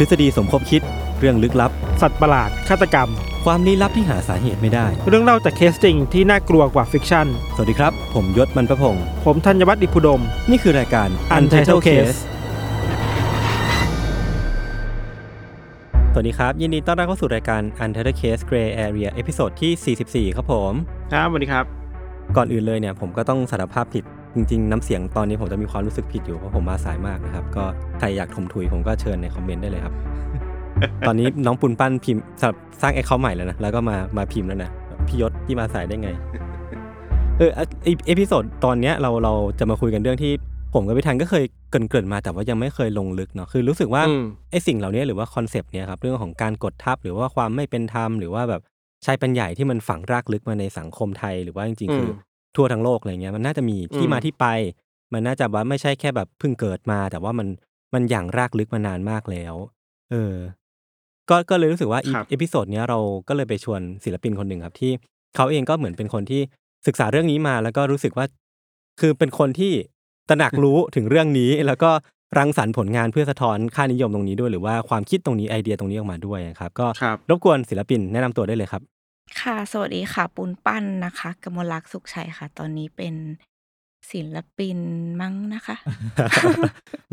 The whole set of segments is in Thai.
ทฤษฎีสมคบคิด เรื่องลึกลับ สัตว์ประหลาด ฆาตกรรม ความลี้ลับที่หาสาเหตุไม่ได้ เรื่องเล่าจากเคสจริงที่น่ากลัวกว่า fiction สวัสดีครับ ผมยชญ์ บรรพพงศ์ผมธัญวัฒน์อิพภูดม นี่คือรายการ Untitled Case สวัสดีครับ ยินดีต้อนรับเข้าสู่รายการ Untitled Case Gray Area episode ที่ 44 ครับผม ครับสวัสดีครับ ก่อนอื่นเลยเนี่ยผมก็ต้องสารภาพผิด จริง ๆ น้ำเสียงตอนนี้ผมจะมีความรู้สึกผิดอยู่เพราะผมมาสายมากนะครับ ก็ใครอยากถ่มถุยผมก็เชิญในคอมเมนต์ได้เลยครับ ตอนนี้น้องปูนปั้นพิมพ์สำหรับสร้าง account ใหม่แล้วนะแล้วก็มามาพิมพ์แล้วนะพี่ยศที่มาสายได้ไงเอออะไอ้ episode ตอนเนี้ยเราเราจะมาคุยกันเรื่องที่ผมกับพี่ธัญก็เคยเกริ่นเกริ่นๆมาแต่ว่ายังไม่เคยลงลึกเนาะคือรู้สึกว่าอืมไอ้สิ่งเหล่านี้หรือว่า concept เนี้ยครับเรื่องของการกดทับหรือว่าความไม่เป็นธรรมหรือว่าแบบชายเป็นใหญ่ที่มันฝังรากลึกมาในสังคมไทยหรือว่าจริงๆคือม ทั่วทั้งโลกอะไรเงี้ยมันน่าจะมีที่อืมมาที่ไป มันน่าจะว่าไม่ใช่แค่แบบเพิ่งเกิดมา แต่ว่ามันมันอย่างรากลึกมานานมากแล้ว เออ ก็ก็เลยรู้สึกว่าอีครับ episode เนี้ยเราก็เลยไปชวนศิลปินคนหนึ่งครับ ที่เขาเองก็เหมือนเป็นคนที่ศึกษาเรื่องนี้มา แล้วก็รู้สึกว่า คือเป็นคนที่ตระหนักรู้ถึงเรื่องนี้ แล้วก็รังสรรค์ผลงานเพื่อสะท้อนค่านิยมตรงนี้ด้วย หรือว่าความคิดตรงนี้ไอเดียตรงนี้ออกมาด้วยนะครับ ก็ครับรบกวนศิลปินแนะนำตัวได้เลยครับ ค่ะ สวัสดีค่ะปุนปั้นนะคะ กมลลักษณ์ สุขชัยค่ะ ตอนนี้เป็นศิลปินมั้งนะคะ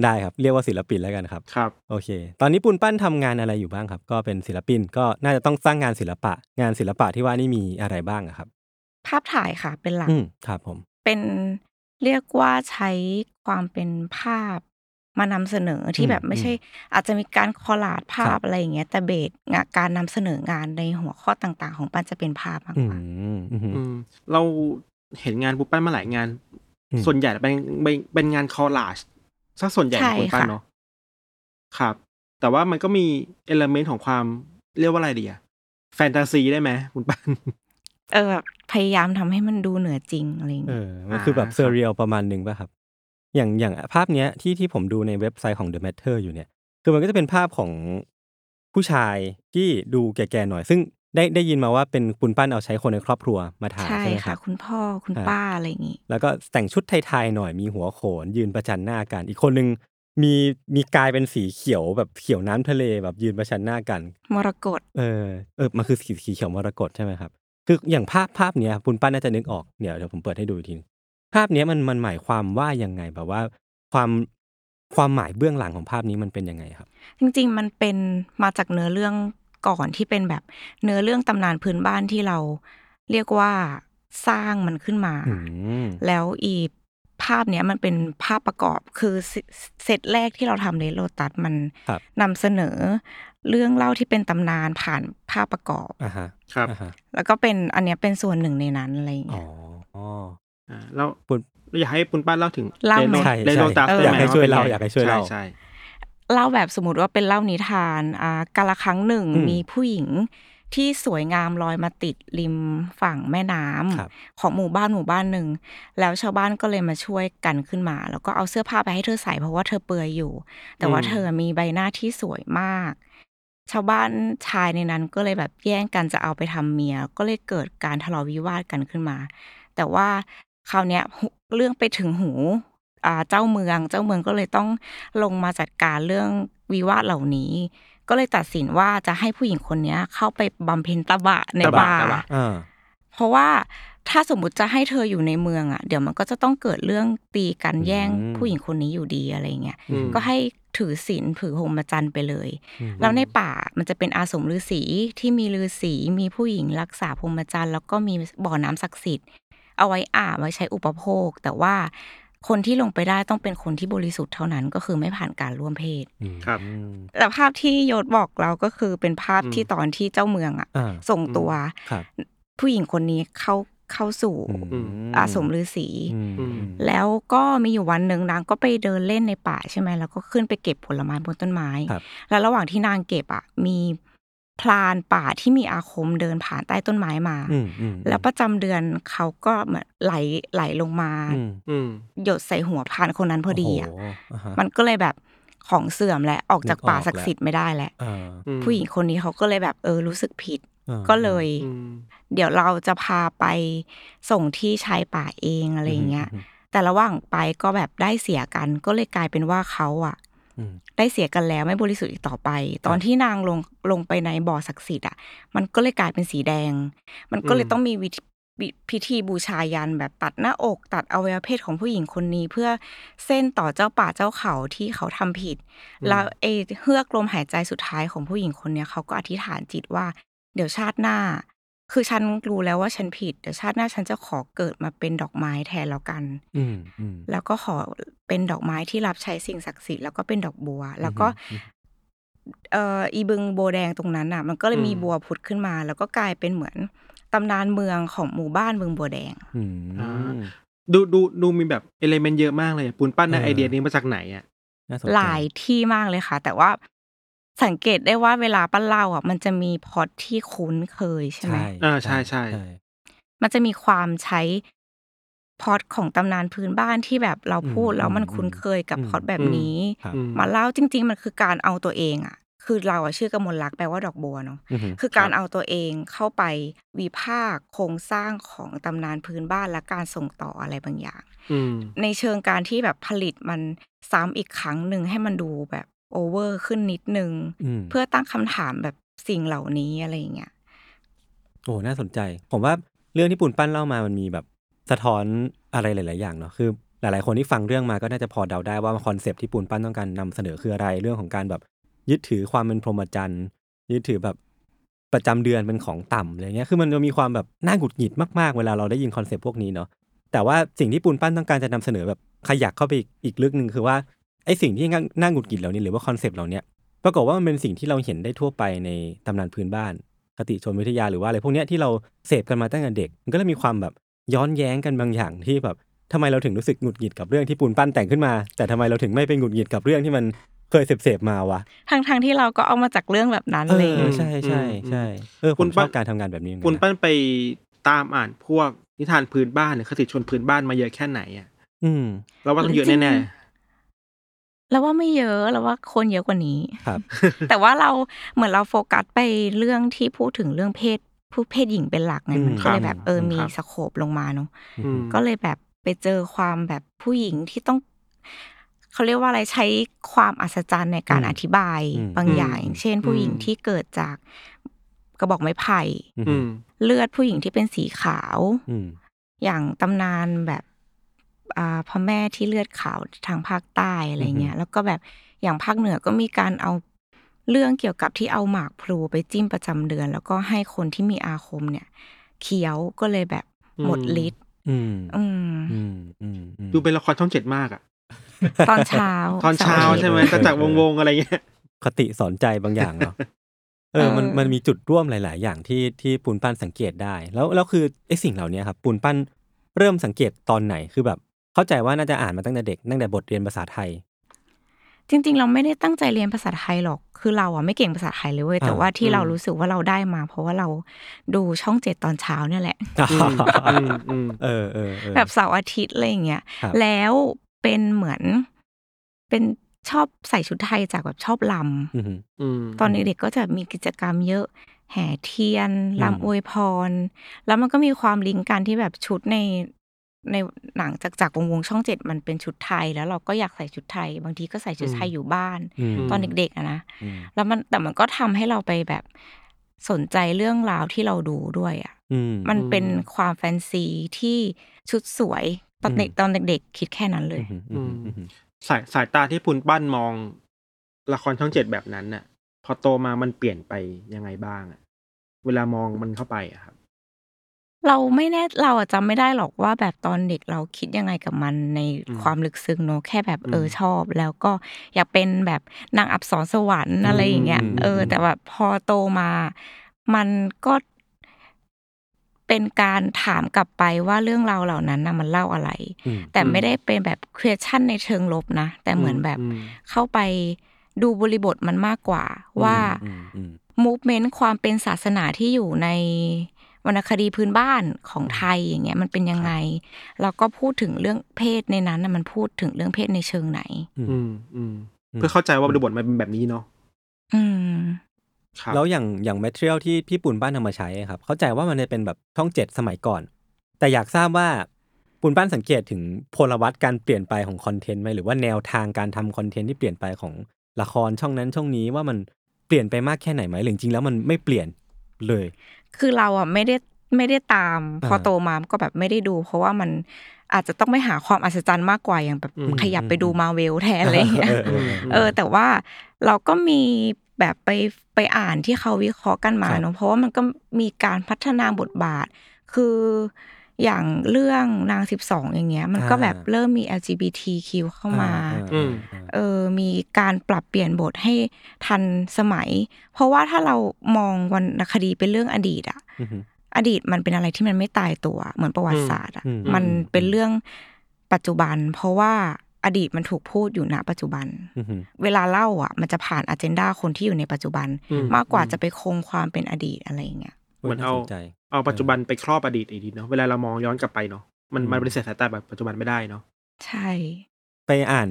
ได้ครับ เรียกว่าศิลปินแล้วกันครับ ครับ โอเค ตอนนี้ปุนปั้นทำงานอะไรอยู่บ้างครับ ก็เป็นศิลปิน ก็น่าจะต้องสร้างงานศิลปะ งานศิลปะที่ว่านี่มีอะไรบ้างอะครับ ภาพถ่ายค่ะ เป็นหลักอืมครับผม เป็น เรียกว่าใช้ความเป็นภาพ มานำเสนอที่อืมแบบไม่ใช่ อาจจะมีการคอลลาดภาครัพบอะไรอย่างเงี้ยแต่เบสงานการนำเสนองานในหัวข้อต่าง ๆ ของปั้นจะเป็นภาพมากอืกว่ามอืมอืมเราเห็นงานปูปั้นมาหลายงานอืมส่วนใหญ่เป็นเป็นเป็นงานคอลลาจซะส่วนใหญ่ของปูปั้นเนาะครับ แต่ว่ามันก็มีเอลเมนต์ของความเรียกว่าอะไรดีอะแฟนตาซีได้ไหมปูปั้นเออแบบพยายามทำให้มันดูเหนือจริงอะไรอย่างเอเงี้ยอมันคือแบบอ่าเซเรียลประมาณหนึ่งป่ะครับ อย่างอย่างภาพเนี้ยที่ที่ผมดูในเว็บไซต์ของ The Matter อยู่เนี่ย คือมันก็จะเป็นภาพของผู้ชายที่ดูแก่ๆหน่อย ซึ่งได้ได้ยินมาว่าเป็นปุนปั้นเอาใช้คนในครอบครัวมาถ่ายใช่ใช่ไหมคค่ะรับคุณพ่อคุณอ่าป้าอะไรอย่างงี้แล้วก็แต่งชุดไทยๆหน่อยมีหัวโขน ยืนประจันหน้ากัน อีกคนนึงมีมีกายเป็นสีเขียวแบบเขียวน้ำทะเลแบบยืนประชันหน้ากันมรกตเออเออมันคือสีสีเขียวมรกตใช่ไหมครับคืออย่างภาพภาพเนี้ยปุณป้าน่าจะนึกออกเดี๋ยวเดี๋ยวผมเปิดให้ดูอีกทีนึง ภาพเนี้ยมัน มันหมายความว่ายังไง แบบว่าความ ความหมายเบื้องหลังของภาพนี้มันเป็นยังไงครับ จริง ๆ มันเป็นมาจากเนื้อเรื่องก่อนที่เป็นแบบเนื้อเรื่องตำนานพื้นบ้านที่เราเรียกว่า สร้างมันขึ้นมา อืม แล้วอีภาพเนี้ยมันเป็นภาพประกอบ คือ เซเซตแรกที่เราทำในโลตัสมันครับ นำเสนอเรื่องเล่าที่เป็นตำนานผ่านภาพประกอบอ่าฮะ ครับอ่าฮะ แล้วก็เป็น อันเนี้ยเป็นส่วนหนึ่งในนั้น อะไรอย่างอ๋เงี้อยอ๋อ อ่าแล้วปุณเราอยากให้ปุณป้านเล่าถึงเล่าไหมใช่เรใช่โนตัสเออได้อยากไหมให้ช่วยป็นเล่าไงอยากให้ช่วยเล่าใช่เล่าแบบสมมติว่าเป็นเล่านิทานอ่ากาละครั้งหนึ่งอืมมีผู้หญิงที่สวยงามลอยมาติดริมฝั่งแม่น้ำครับของหมู่บ้านหมู่บ้านหนึ่งแล้วชาวบ้านก็เลยมาช่วยกันขึ้นมา แล้วก็เอาเสื้อผ้าไปให้เธอใส่เพราะว่าเธอเปลือยอยู่ แต่ว่าอืมเธอมีใบหน้าที่สวยมาก ชาวบ้านชายในนั้นก็เลยแบบแย่งกันจะเอาไปทำเมีย ก็เลยเกิดการทะเลาะวิวาทกันขึ้นมา แต่ว่า คราวเนี้ยหุเรื่องไปถึงหูอ่าเจ้าเมือง เจ้าเมืองก็เลยต้องลงมาจัดการเรื่องวิวาทเหล่านี้ ก็เลยตัดสินว่าจะให้ผู้หญิงคนเนี้ย เข้าไปบำเพ็ญตบะในตบะบาร์ตบะอ่าพเพราะว่าถ้าสมมติจะให้เธออยู่ในเมืองอะ เดี๋ยวมันก็จะต้องเกิดเรื่องตีกันแย่งผู้หญิงคนนี้อยู่ดีอะไรเงี้ยอืมก็ให้ถือศีลถือโฮมจันทร์ไปเลยอืมแล้วในป่ามันจะเป็นอาสมฤาษีที่มีฤาษีมีผู้หญิงรักษาพรหมจรรย์แล้วก็มีบ่อน้ำศักดิ์สิทธิ์ เอาไว้อาบไว้ใช้อุปโภค แต่ว่าคนที่ลงไปได้ต้องเป็นคนที่บริสุทธิ์เท่านั้นก็คือไม่ผ่านการร่วมเพศอืมครับอืมแต่ภาพที่ยศบอกเราก็คือเป็นภาพอืมที่ตอนที่เจ้าเมืองอะอ่าส่งตัวครับผู้หญิงคนนี้เข้าเข้าสู่อืมอาสมฤาษีอืมอืมแล้วก็มีอยู่วันหนึ่งนางก็ไปเดินเล่นในป่าใช่ไหมแล้วก็ขึ้นไปเก็บผลไม้บนต้นไม้ครับแล้วระหว่างที่นางเก็บอะมี พลานป่าที่มีอาคมเดินผ่านใต้ต้นไม้มาอืมอืมแล้วประจำเดือนเขาก็เหมือนไหลไหลลงมาอืมอืมหยดใส่หัวพลานคนนั้นพอดีอะโโหอ่าฮะมันก็เลยแบบของเสื่อมและออกจากป่านึกออกศักดิ์สิทธิ์ไม่ได้แล้วอ่าอืมผู้หญิงคนนี้เขาก็เลยแบบเออรู้สึกผิดอ่าก็เลยอืมเดี๋ยวเราจะพาไปส่งที่ชายป่าเองอะไรอย่างเงี้ยอืมแต่ระหว่างไปก็แบบได้เสียกันก็เลยกลายเป็นว่าเขาอะอืม ได้เสียกันแล้วไม่บริสุทธิ์อีกต่อไป ตอนที่นางลงลงไปในบ่อศักดิ์สิทธิ์อะมันก็เลยกลายเป็นสีแดง มันก็เลยอืมต้องมีวิธีวิพิธีบูชายันแบบตัดหน้าอกตัดอวัยวะเพศของผู้หญิงคนนี้ เพื่อเส้นต่อเจ้าป่าเจ้าเขาที่เขาทำผิด แล้วไอ้เฮือกลมหายใจสุดท้ายของผู้หญิงคนเนี้ยเขาก็อธิษฐานจิตว่า เดี๋ยวชาติหน้า คือฉันรู้แล้วว่าฉันผิดเดี๋ยวชาติหน้าฉันจะขอเกิดมาเป็นดอกไม้แทนแล้วกันอืมอืมแล้วก็ขอเป็นดอกไม้ที่รับใช้สิ่งศักดิ์สิทธิ์แล้วก็เป็นดอกบัว แล้วก็อืมเอ่ออีบึงโบวแดงตรงนั้นอะ มันก็เลยมีอืมบัวพุดขึ้นมา แล้วก็กลายเป็นเหมือนตำนานเมืองของหมู่บ้านบึงบัวแดงอืมอ่าดูดูดูมีแบบเอลิเมนต์เยอะมากเลยปูนปั้นในเออไอเดียนี้มาจากไหนอะน่าสนใจหลายที่มากเลยค่ะ แต่ว่า สังเกตได้ว่าเวลาปั้นเล่าอะ มันจะมีพล็อตที่คุ้นเคยใช่ไหมใช่อ่าใช่ใช่มันจะมีความใช้พล็อตของตำนานพื้นบ้านที่แบบเราพูดอืมแล้วมันอืมคุ้นเคยกับอืมพล็อตแบบนี้ครับอืมมาเล่าจริง ๆ มันคือการเอาตัวเองอะ คือเราอะชื่อกมลลักษณ์แปลว่าดอกบัวเนาะอือหือคือการเอาตัวเองเข้าไปวิพากษ์โครงสร้างของตำนานพื้นบ้านและการส่งต่ออะไรบางอย่างอืมในเชิงการที่แบบผลิตมันซ้ำอีกครั้งหนึ่งให้มันดูแบบ โอเวอร์ขึ้นนิดนึงอืมเพื่อตั้งคำถามแบบสิ่งเหล่านี้อะไรอย่างเงี้ยโอ้น่าสนใจ ผมว่าเรื่องที่ปูนปั้นเล่ามามันมีแบบสะท้อนอะไรหลาย ๆ อย่างเนาะคือ หลาย ๆ คนที่ฟังเรื่องมาก็น่าจะพอเดาได้ว่า concept ที่ปูนปั้นต้องการนำเสนอคืออะไรเรื่องของการแบบยึดถือความเป็นพรหมจรรย์ยึดถือแบบประจำเดือนเป็นของต่ำอะไรเงี้ยคือมันจะมีความแบบน่าหงุดหงิดมาก ๆ เวลาเราได้ยิน concept พวกนี้เนาะแต่ว่าสิ่งที่ปูนปั้นต้องการจะนำเสนอแบบขยักเข้าไปอีกอีกลึกหนึ่งคือว่า ไอ้สิ่งที่น่าหงุดหงิดเหล่านี้หรือว่าคอนเซปต์เหล่าเนี้ยปรากฏว่ามันเป็นสิ่งที่เราเห็นได้ทั่วไปในตำนานพื้นบ้าน คติชนวิทยาหรือว่าอะไรพวกเนี้ยที่เราเสพกันมาตั้งแต่เด็ก มันก็เลยมีความแบบย้อนแย้งกันบางอย่างที่แบบทำไมเราถึงรู้สึกหงุดหงิดกับเรื่องที่ปูนปั้นแต่งขึ้นมา แต่ทำไมเราถึงไม่ไปหงุดหงิดกับเรื่องที่มันเคยเสพเสพๆมาวะทั้งทงๆที่เราก็เอามาจากเรื่องแบบนั้นเอเลยอใช่ใช่ใช่เออผปูมนชปั้อนบการทำงานแบบนี้เหมือนปูกันนปั้นไปตามอ่านพวกนิทานพื้นบ้านหรือคติชนพื้นบ้านมาเยอะแค่ไหนอะ อืมเราว่าต้องเยอะแน่ แล้วว่าไม่เยอะแล้วว่าคนเยอะกว่านี้ครับ แต่ว่าเราเหมือนเราโฟกัสไปเรื่องที่พูดถึงเรื่องเพศผู้เพศหญิงเป็นหลักไงอืมมันก็เลยแบบเออครับมีสโคปลงมาเนาะๆอืมก็เลยแบบไปเจอความแบบผู้หญิงที่ต้องเขาเรียกว่าอะไรใช้ความอัศจรรย์ในการอืมอธิบายอืมบางอย่างอืมอย่าง เช่น ผู้หญิงที่เกิดจากกระบอกไม้ไผ่อือืมมเลือดผู้หญิงที่เป็นสีขาวอืมอย่างตำนานแบบอ่า พระแม่ที่เลือดขาวทางภาคใต้อะไรเงี้ยแล้วก็แบบอย่างภาคเหนือก็มีการเอาเรื่องเกี่ยวกับที่เอาหมากพลูไปจิ้มประจำเดือน แล้วก็ให้คนที่มีอาคมเนี่ย เคี้ยวก็เลยแบบหมดอืมฤทธิ์อืมอืมอืมอืมอืมดูเป็นละครช่องเจ็ดมากอะตอนเช้า ตอนเช้าสร์ทิตย์ใช่ไหมเออจะจากวงวงๆอะไรเงี้ยคติสอนใจบางอย่างเนาะเออมันเออมันมีจุดร่วมหลาย ๆ อย่างที่ที่ปูนปั้นสังเกตได้ แล้วแล้วคือไอ้สิ่งเหล่านี้ครับปูนปั้นเริ่มสังเกตตอนไหนคือแบบ เข้าใจว่าน่าจะอ่านมาตั้งแต่เด็กตั้งแต่บทเรียนภาษาไทย จริง ๆ เราไม่ได้ตั้งใจเรียนภาษาไทยหรอก คือเราอะไม่เก่งภาษาไทยเลยเว้ยแต่อ่าว่าที่อืมเรารู้สึกว่าเราได้มา เพราะว่าเราดูช่องเจ็ดตอนเช้าเนี่ยแหละอืมอืมอืมเออเออเออแบบเสาร์อาทิตย์อะไรอย่างเงี้ยครับแล้วเป็นเหมือนเป็นชอบใส่ชุดไทยจากแบบชอบลอืมอืมำตอนเด็กๆก็จะมีกิจกรรมเยอะแห่เทียนอืมลำอวยพร แล้วมันก็มีความลิงก์กันที่แบบชุดใน ในหนังจากจากวงวงช่องเจ็ดมันเป็นชุดไทย แล้วเราก็อยากใส่ชุดไทย บางทีก็ใส่ชุดไทยอยู่บ้านอืมตอนเด็กๆอะนะอืมแล้วมันแต่มันก็ทำให้เราไปแบบสนใจเรื่องราวที่เราดูด้วยอะอืมมันเป็นความแฟนซีที่ชุดสวยตอนเด็กอืมตอนเด็กๆคิดแค่นั้นเลยอืมอืมอืมอืมสายสายตาที่ปุณปั้นมอง ละครช่องเจ็ดแบบนั้นน่ะ พอโตมามันเปลี่ยนไปยังไงบ้างอะเวลามองมันเข้าไปอะครับ เราไม่แน่เราอะจำไม่ได้หรอกว่าแบบตอนเด็กเราคิดยังไงกับมันในอืมความลึกซึ้งเนอะแค่แบบเอออมชอบ แล้วก็อยากเป็นแบบนางอับสรสวรรค์อะไรอย่างเงี้ยอืมเออ แต่แบบพอโตมา มันก็เป็นการถามกลับไปว่าเรื่องราวเหล่านั้นนะมันเล่าอะไรอืมแต่ไม่ได้เป็นแบบ question ในเชิงลบนะ แต่เหมือนแบบอืมเข้าไปดูบริบทมันมากกว่าว่าอืมอืม movement ความเป็นศาสนาที่อยู่ใน วรรณคดีพื้นบ้านของไทยอย่างเงี้ยมันเป็นยังไง แล้วก็พูดถึงเรื่องเพศในนั้นนะมันพูดถึงเรื่องเพศในเชิงไหน อืมอืมอืมเพื่อเข้าใจว่าบริบทมันเป็นแบบนี้เนาะอืมครับแล้วอย่างอย่าง material ที่พี่ปูนปั้นนำมาใช้อะครับ เข้าใจว่ามันจะเป็นแบบช่องเจ็ดสมัยก่อน แต่อยากทราบว่าปูนปั้นสังเกตถึงพลวัตการเปลี่ยนไปของ content ไหมหรือว่าแนวทางการทำ content ที่เปลี่ยนไปของละครช่องนั้นช่องนี้ว่ามันเปลี่ยนไปมากแค่ไหนไหมหรือจริงๆแล้วมันไม่เปลี่ยนเลย คือเราอะไม่ได้ไม่ได้ตาม พออ่าโตมาก็แบบไม่ได้ดู เพราะว่ามันอาจจะต้องไปหาความอัศจรรย์มากกว่าอย่างแบบอืมขยับไปดูมาเวลแทนอะไรอย่างเงี้ยเออเออเออเออ แต่ว่าเราก็มีแบบไปไปอ่านที่เขาวิเคราะห์กันมาครับเนอะเพราะว่ามันก็มีการพัฒนาบทบาท คือ อย่างเรื่องนางสิบสองอย่างเงี้ย มันก็แบบเริ่มมี LGBTQ เข้ามาอ่าเออมีการปรับเปลี่ยนบทให้ทันสมัย เพราะว่าถ้าเรามองวรรณคดีเป็นเรื่องอดีตอะอือฮึอดีตมันเป็นอะไรที่มันไม่ตายตัว เหมือนประวัติศาสตร์อะอืมมันอืมเป็นเรื่องปัจจุบัน เพราะว่าอดีตมันถูกพูดอยู่ณปัจจุบันอือฮึเวลาเล่าอะ มันจะผ่านอ g e n d a คนที่อยู่ในปัจจุบันอืมากกว่าจะไปคงความเป็นอดีตอะไรอย่างเงี้ยเหมือนเอาสใจ เอาปัจจุบันไปครอบอดีตอีกทีเนาะเวลาเรามองย้อนกลับไปเนาะมันอืมมันปฏิเสธสายตาแบบปัจจุบันไม่ได้เนาะใช่ ไปอ่าน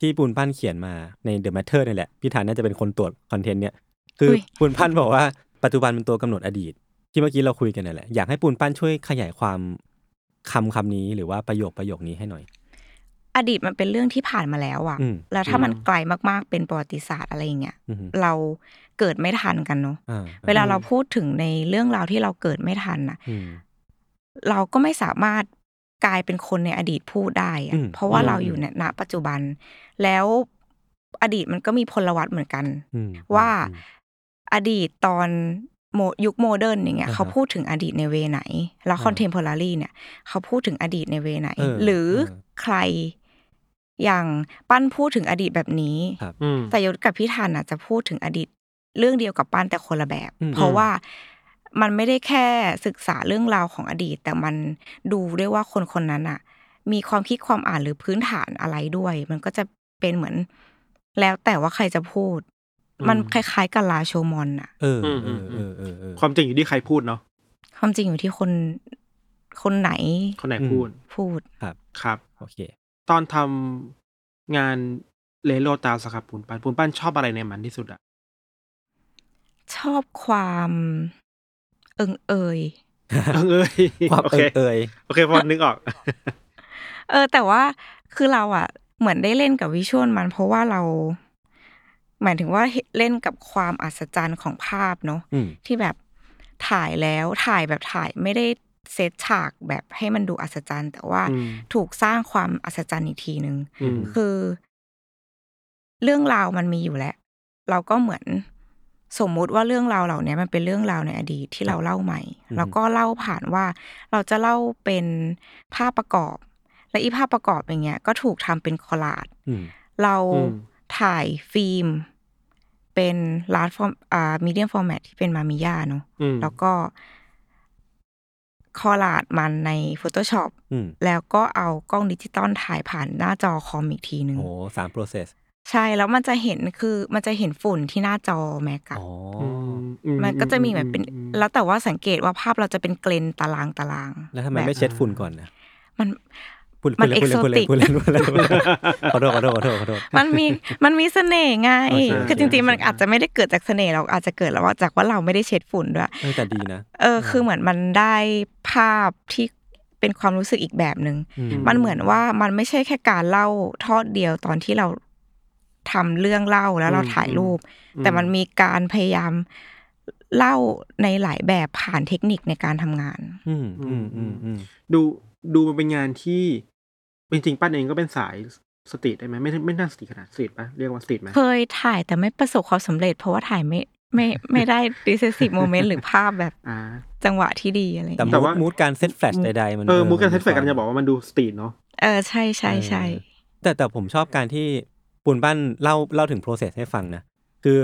ที่ปูนปั้นเขียนมาใน The Matter นี่แหละ พี่ธานน่าจะเป็นคนตรวจคอนเทนต์เนี่ย คืออยปูนปั้นบอกว่าปัจจุบันเป็นตัวกำหนดอดีต ที่เมื่อกี้เราคุยกันนั่นแหละอยากให้ปูนปั้นช่วยขยายความคำคำนี้หรือว่าประโยคประโยคนี้ให้หน่อย อดีตมันเป็นเรื่องที่ผ่านมาแล้วอะอืมแล้วถ้ามันไกลมากๆเป็นประวัติศาสตร์อะไรอย่างเงี้ยอือฮึเราเกิดไม่ทันกันเนาะอ่าเวลาเราพูดถึงในเรื่องราวที่เราเกิดไม่ทันน่ะอืมเราก็ไม่สามารถกลายเป็นคนในอดีตพูดได้อือะมเพราะว่าอืมเราอยู่ในณปัจจุบัน แล้วอดีตมันก็มีพลวัตเหมือนกันอืมว่าอืมอดีตตอนโมยุค modern อย่างเงี้ยอ่าฮะเขาพูดถึงอดีตใน way ไหน แล้วอ่า contemporary เนี่ย เขาพูดถึงอดีตใน way ไหนเออหรือเออ ใคร อย่างปั้นพูดถึงอดีตแบบนี้ครับอืมแต่ยศกับพี่ธัญอะจะพูดถึงอดีต เรื่องเดียวกับปั้นแต่คนละแบบอืมเพราะว่ามันไม่ได้แค่ศึกษาเรื่องราวของอดีต แต่มันดูด้วยว่าคนคนนั้นอะมีความคิดความอ่านหรือพื้นฐานอะไรด้วย มันก็จะเป็นเหมือน แล้วแต่ว่าใครจะพูดอืมมันคล้ายๆกับราโชมอนอะเอออืมเออือมเออเออเออความจริงอยู่ที่ใครพูดเนาะความจริงอยู่ที่คนคนไหน คนไหนอืมพูดพูดครับ โอเค ตอนทำงานเลโลตาสครับปูนปั้นปูนปั้นชอบอะไรในมันที่สุดอะชอบความเอิงเอยเออเอ้ยความโอเอเคยเอยโอเคพอนึกออก เออ แต่ว่าคือเราอะเหมือนได้เล่นกับวิชวลมัน เพราะว่าเรา หมายถึงว่าเล่นกับความอัศจรรย์ของภาพเนาะอืมที่แบบถ่ายแล้วถ่ายแบบถ่ายไม่ได้ เซตฉากแบบให้มันดูอัศจรรย์ แต่ว่าอืมถูกสร้างความอัศจรรย์อีกทีหนึ่งอืมคือ เรื่องราวมันมีอยู่แล้ว เราก็เหมือนสมมุติว่าเรื่องราวเหล่านี้มันเป็นเรื่องราวในอดีตที่เราเล่าใหม่อืมแล้วก็เล่าผ่านว่าเราจะเล่าเป็นภาพประกอบ และอีภาพประกอบอย่างเงี้ย ก็ถูกทำเป็น collage อืมเราอืมถ่ายฟิล์ม เป็น large form อ่า medium format ที่เป็น Mamiya เนาะอืมแล้วก็ collage มันใน Photoshop อืมแล้วก็เอากล้องดิจิตอลถ่ายผ่านหน้าจอคอมอีกทีหนึ่งโอ้สาม process ใช่แล้วมันจะเห็นคือมันจะเห็นฝุ่นที่หน้าจอแม็กอะอ๋ออืมันก็จะมีแบบเป็นอืมแล้วแต่ว่าสังเกตว่าภาพเราจะเป็นเกรนตารางตาราง แล้วทำไมบบไม่เช็ดฝุ่นก่อนนะมันพูด มันพูดเล่นพูดเล่น exotic พูดเล่นพูดเล่นพูดเล่นขอโทษขอโทษขอโทษขอโทษมันมีมันมีเสน่ห์ไงโอเคคือจริงๆมันโอเคอาจจะไม่ได้เกิดจากเสน่ห์เราอาจจะเกิดแล้วว่าจากว่าเราไม่ได้เช็ดฝุ่นด้วยเออแต่ดีนะเออคือเหมือนมันได้ภาพที่เป็นความรู้สึกอีกแบบหนึ่งอืมมันเหมือนว่ามันไม่ใช่แค่การเล่าทอดเดียวตอนที่เราทำเรื่องเล่าแล้วเราถ่ายรูป แต่มันมีการพยายามเล่าในหลายแบบผ่านเทคนิคในการทำงาน อืมอืมอืมอืมดู ดูมันเป็นงานที่จริงๆปั้นเองก็เป็นสาย street ได้ไหมไม่ไม่น่า street ขนาด street ปะเรียกว่า street ไหมเคยถ่ายแต่ไม่ประสบความสำเร็จ เพราะว่าถ่ายไม่ไม่ไม่ได้ decisive moment หรือภาพแบบอ่าจังหวะที่ดีอะไรอย่างแต่เงี้ยแต่ mood ว่า mood การเซตแฟลชใดๆมันเออ mood การเซตแฟลชควกันจะบอกว่ามันดู street เนาะเออใช่ใช่ใช่เออแต่แต่ผมชอบการที่ปูนปั้นเล่าเล่าถึง process ให้ฟังนะคือ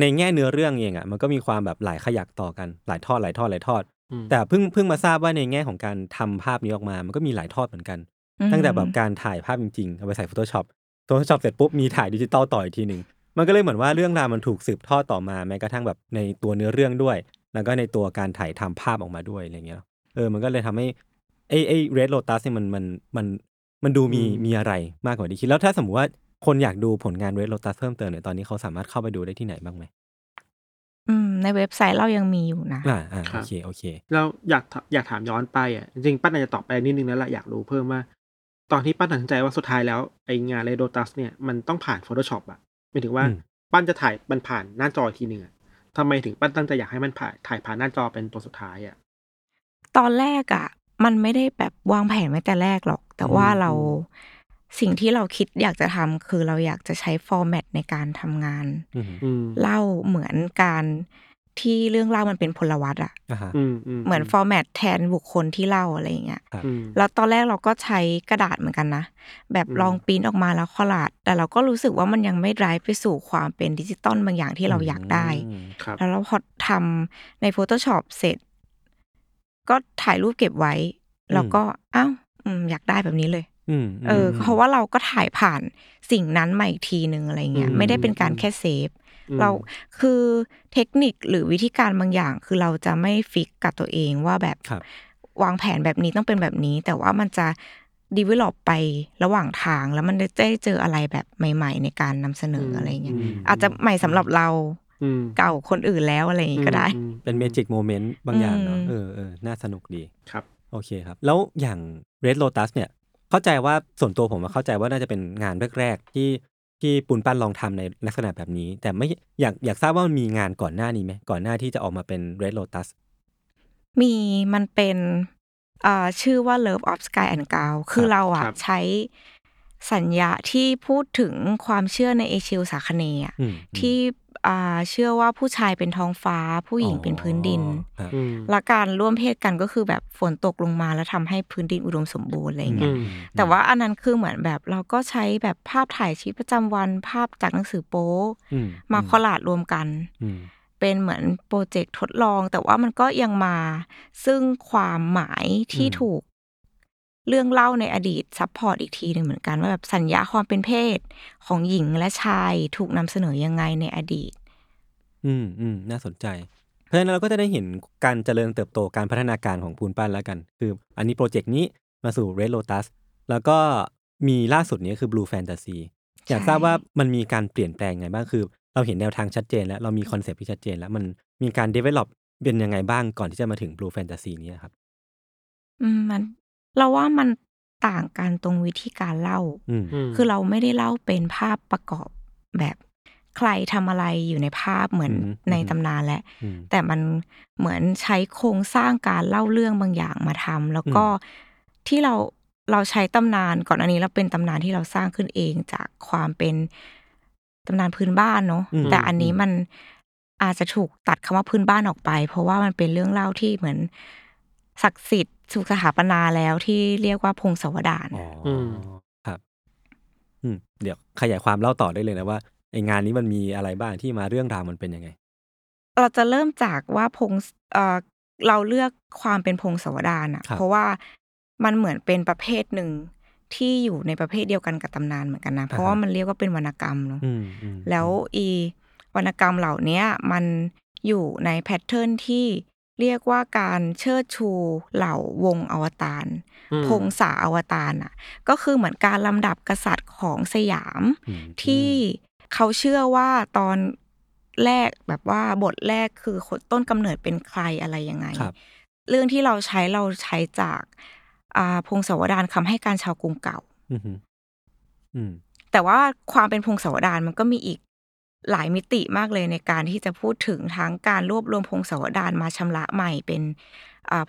ในแง่เนื้อเรื่องเองอะมันก็มีความแบบหลายขยักต่อกันหลายทอดหลายทอดหลายทอดอืม แต่เพิ่งเพิ่งมาทราบว่าในแง่ของการทำภาพนี้ออกมา มันก็มีหลายทอดเหมือนกันอืมตั้งแต่แบบการถ่ายภาพจริงๆ เอาไปใส่ Photoshop Photoshop เสร็จปุ๊บมีถ่ายดิจิตอลต่ออีกทีหนึ่งมันก็เลยเหมือนว่าเรื่องราวมันถูกสืบทอดต่อมาแม้กระทั่งแบบในตัวเนื้อเรื่องด้วย แล้วก็ในตัวการถ่ายทำภาพออกมาด้วยอะไรเงี้ยเนอะเออมันก็เลยทำให้ไอ้ไอ้เรดโ o ตัสเนี่ยมันมันมันมันดูมีอืมมีอะไรมากกว่าที่คิดแล้วถ้าสมมติว่าคนอยากดูผลงานเรดโ o ตัสเพิ่มเติมเนี่ยตอนนี้เขาสามารถเข้าไปดูได้ที่ไหนบ้างไหม อืม ในเว็บไซต์เรายังมีอยู่นะ อ่าอ่าครัโอบ เคโอเค เราอยากถอยากถามย้อนไปอะจริงๆปั้นอาจจะตอบไปนิดนึงแล้วแหละอยากรู้เพิ่มว่า ตอนที่ปั้นตัดสินใจว่าสุดท้ายแล้วไองานเรโดตัสเนี่ยมันต้องผ่าน Photoshop อะหมายถึงว่าอืมปั้นจะถ่ายมันผ่านหน้าจออีกทีหนึ่งอะทำไมถึงปั้นตั้งใจอยากให้มันผ่านถ่ายผ่านหน้าจอเป็นตัวสุดท้ายอะ ตอนแรกอะ มันไม่ได้แบบวางแผนไว้แต่แรกหรอก แต่ว่าอืม เรา สิ่งที่เราคิดอยากจะทำคือเราอยากจะใช้ format ในการทำงานอืมอืมเล่าเหมือนการที่เรื่องเล่ามันเป็นพลวัตอะอ่าฮะอืมอืมเหมือน formatมตแทนบุคคลที่เล่าอะไรอย่างเงี้ยอืมแล้วตอนแรกเราก็ใช้กระดาษเหมือนกันนะ แบบอืมลองปริ้นออกมาแล้วคอลาด แต่เราก็รู้สึกว่ามันยังไม่ drive ไปสู่ความเป็นดิจิตอลบางอย่างที่เราอยากได้อืมครับแล้วเราพอทำใน Photoshop เสร็จ ก็ถ่ายรูปเก็บไว้ แล้วก็อ้าวอืมอยากได้แบบนี้เลยอืม เออ เพราะว่าเราก็ถ่ายผ่านสิ่งนั้นมาอีกทีหนึ่งอะไรเงี้ยอืมไม่ได้เป็นการแค่เซฟอืมเราคือเทคนิคหรือวิธีการบางอย่าง คือเราจะไม่ฟิกกับตัวเองว่าแบบครับวางแผนแบบนี้ต้องเป็นแบบนี้ แต่ว่ามันจะ develop ไประหว่างทาง แล้วมันจะได้เจออะไรแบบใหม่ ๆ ในการนำเสนออะไรเงี้ยอืมอาจจะใหม่สำหรับเราอืมเก่าคนอื่นแล้วอะไรอย่างงี้ก็ได้อืมเป็น magic moment บางอย่างเนาะอืมเออเออน่าสนุกดีครับ โอเคครับ แล้วอย่าง Red Lotus เนี่ย เข้าใจว่าส่วนตัวผมอะเข้าใจว่าน่าจะเป็นงานแรกๆที่ที่ปูนปั้นลองทำในลักษณะแบบนี้ แต่ไม่อยากอยากทราบว่ามันมีงานก่อนหน้านี้ไหมก่อนหน้าที่จะออกมาเป็น Red Lotus มีมันเป็นเอ่อชื่อว่า Love of Sky and g o w คือเราคอะรับใช้สัญญาที่พูดถึงความเชื่อในเอชิลสาคเนย์อะอืมที่ อ่าเชื่อว่าผู้ชายเป็นท้องฟ้าผู้หญิงเป็นพื้นดินอ๋อครับอืม และการร่วมเพศกันก็คือแบบฝนตกลงมาแล้วทำให้พื้นดินอุดมสมบูรณ์อะไรเงี้ย อืม แต่ว่าอันนั้นคือเหมือนแบบเราก็ใช้แบบภาพถ่ายชีวิตประจำวันภาพจากหนังสือโป๊อืมาคอลลาดรวมกัน อืม เป็นเหมือนโปรเจกต์ทดลอง แต่ว่ามันก็ยังมาซึ่งความหมายที่อืม ถูก เรื่องเล่าในอดีต support อีกทีหนึ่งเหมือนกันว่าแบบสัญญาความเป็นเพศของหญิงและชายถูกนำเสนอยังไงในอดีต อืมอืมน่าสนใจ เพราะฉะนั้นเราก็จะได้เห็นการเจริญเติบโตการพัฒนาการของปูนปั้นแล้วกัน คือ อันนี้โปรเจกต์นี้มาสู่ Red Lotus แล้วก็มีล่าสุดนี้คือ Blue Fantasy อยากทราบว่ามันมีการเปลี่ยนแปลงไงบ้างคือ เราเห็นแนวทางชัดเจน แล้วเรามีคอนเซปต์ที่ชัดเจน แล้วมันมีการ develop เป็นยังไงบ้างก่อนที่จะมาถึง Blue Fantasy นี้ครับ อืมมัน เราว่ามันต่างกันตรงวิธีการเล่าอืมมคือเราไม่ได้เล่าเป็นภาพประกอบแบบใครทำอะไรอยู่ในภาพเหมือนอืมในอืมตำนานแหละอืมแต่มันเหมือนใช้โครงสร้างการเล่าเรื่องบางอย่างมาทำแล้วก็ที่เราเราใช้ตำนานก่อนอันนี้เราเป็นตำนานที่เราสร้างขึ้นเองจากความเป็นตำนานพื้นบ้านเนาะอืมแต่อันนี้อืมมันอาจจะถูกตัดคำว่าพื้นบ้านออกไป เพราะว่ามันเป็นเรื่องเล่าที่เหมือน ศักดิ์สิทธิ์ถูกสถาปนาแล้วที่เรียกว่าพงศาวดารอ๋อออืมครับ อืมเดี๋ยวขยายความเล่าต่อได้เลยนะว่าไองานนี้มันมีอะไรบ้างที่มาเรื่องราวมันเป็นยังไง เราจะเริ่มจากว่าพงศเอ่อเราเลือกความเป็นพงศาวดารอะครับเพราะว่ามันเหมือนเป็นประเภทหนึ่งที่อยู่ในประเภทเดียวกันกับตำนานเหมือนกันนะ เพราะว่ามันเรียกว่าเป็นวรรณกรรมเนาะอืมอืมแล้วอีวรรณกรรมเหล่าเนี้ยมันอยู่ในแพทเทิร์นที่ เรียกว่าการเชิดชูเหล่าวงอวตารอืมพงศาอวตารอะ ก็คือเหมือนการลำดับกษัตริย์ของสยามอืมที่เขาเชื่อว่าตอนแรกแบบว่าบทแรกคือคนต้นกำเนิดเป็นใครอะไรยังไงครับเรื่องที่เราใช้เราใช้จากอ่าพงศาวดารคำให้การชาวกรุงเก่าอืมอืมอืมแต่ว่าความเป็นพงศาวดารมันก็มีอีก หลายมิติมากเลยในการที่จะพูดถึงทั้งการรวบรวมพงศาวดารมาชำระใหม่เป็น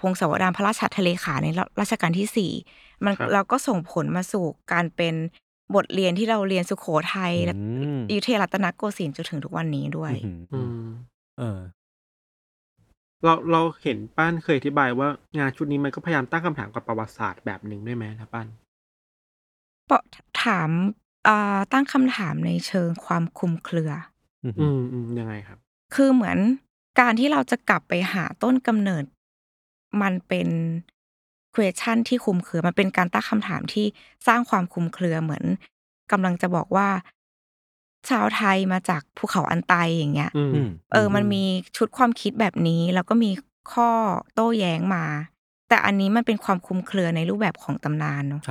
พงศาวดารพระราชทะเลขาในรัชกาลที่สี่มันเราก็ส่งผลมาสู่การเป็นบทเรียนที่เราเรียนสุขโขทัยและยุทธยรัตนโกสินทร์จนถึงทุกวันนี้ด้วยอืมเออ เราเราเห็นป้านเคยอธิบายว่างานชุดนี้มันก็พยายามตั้งคำถามกับประวัติศาสตร์แบบหนึ่งด้วยไหมนะป้านถาม ตั้งคำถามในเชิงความคุมเครือ อืมอืมยังไงครับ คือเหมือนการที่เราจะกลับไปหาต้นกำเนิด มันเป็น question ที่คุมเครือ มันเป็นการตั้งคำถามที่สร้างความคุมเครือเหมือนกำลังจะบอกว่า ชาวไทยมาจากภูเขาอันไตอย่างเงี้ยเออ มันมีชุดความคิดแบบนี้ แล้วก็มีข้อโต้แย้งมา แต่อันนี้มันเป็นความคุมเครือในรูปแบบของตำนานเนาะ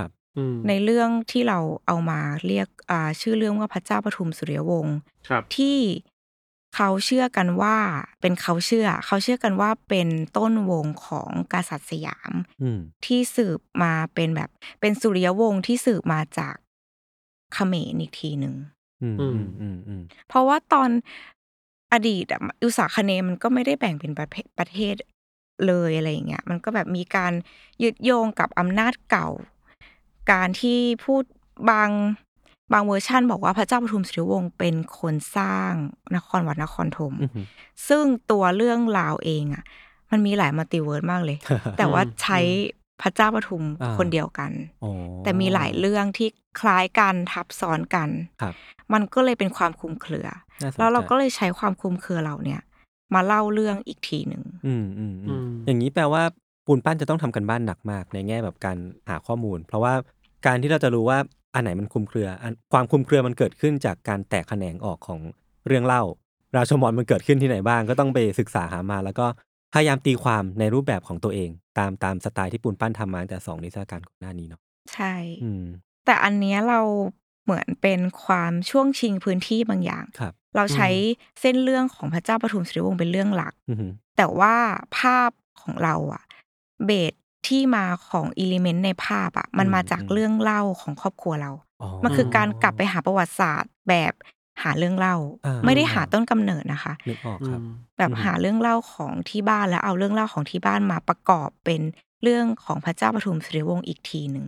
ในเรื่องที่เราเอามาเรียกอ่าชื่อเรื่องว่าพระเจ้าปทุมสุริยวงศ์ที่เขาเชื่อกันว่าเป็นเขาเชื่อ เขาเชื่อกันว่าเป็นต้นวงของกษัตริย์สยามที่สืบมาเป็นแบบเป็นสุริยวงศ์ที่สืบมาจากเขมรอีกทีหนึ่งเพราะว่าตอนอดีตอุษาคเนมันก็ไม่ได้แบ่งเป็นประเภทประเทศเลยอะไรอย่างเงี้ย มันก็แบบมีการยึดโยงกับอำนาจเก่า การที่พูดบางบางเวอร์ชั่นบอกว่าพระเจ้าปทุมสุริวงศ์เป็นคนสร้างนครวัดนครธมซึ่งตัวเรื่องราวเองอะ มันมีหลาย multiverse มากเลย แต่ว่าใช้พระเจ้าปทุมคนเดียวกัน แต่มีหลายเรื่องที่คล้ายกันทับซ้อนกันมันก็เลยเป็นความคลุมเครือ แล้วเราก็เลยใช้ความคลุมเครือเราเนี่ย มาเล่าเรื่องอีกทีหนึ่งอย่างนี้แปลว่าปูนปั้นจะต้องทำกันบ้านหนักมากในแง่แบบการหาข้อมูล เพราะว่า การที่เราจะรู้ว่าอันไหนมันคุมเครือความคุมเครือมันเกิดขึ้นจากการแตกแขนงออกของเรื่องเล่า ราชมอนมันเกิดขึ้นที่ไหนบ้าง ก็ต้องไปศึกษาหามา แล้วก็พยายามตีความในรูปแบบของตัวเอง ตามตามสไตล์ที่ปูนปั้นทำมาแต่สองนิทรรศการก่อนหน้านี้เนาะใช่แต่อันเนี้ยเราเหมือนเป็นความช่วงชิงพื้นที่บางอย่างครับเราใช้เส้นเรื่องของพระเจ้าปฐุมศรีวงศ์เป็นเรื่องหลักแต่ว่าภาพของเราอะเบส ที่มาของอิเลเมนต์ในภาพอะมันมาจากเรื่องเล่าของครอบครัวเรา มันคือการกลับไปหาประวัติศาสตร์แบบหาเรื่องเล่า ไม่ได้หาต้นกำเนิดนะคะนึกออกครับ แบบหาเรื่องเล่าของที่บ้านแล้วเอาเรื่องเล่าของที่บ้านมาประกอบเป็นเรื่องของพระเจ้าปฐุมศรีวงศ์อีกทีหนึ่ง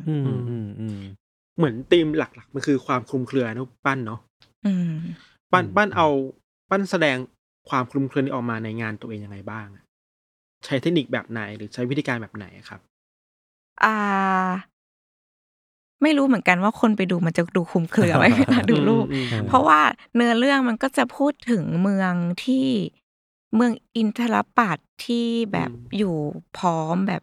เหมือนธีมหลักๆมันคือความคลุมเครือนะปั้นเนาะปั้นปั้นเอาปั้นแสดงความคลุมเครือนี้ออกมาในงานตัวเองยังไงบ้าง ใช้เทคนิคแบบไหน หรือใช้วิธีการแบบไหนครับ อ่า ไม่รู้เหมือนกันว่า คนไปดูมันจะดูคุมเครือไหม เวลาดูรูปเพราะว่าเนื้อเรื่องมันก็จะพูดถึงเมืองที่ เมืองอินทรปัตที่แบบอยู่พร้อมแบบ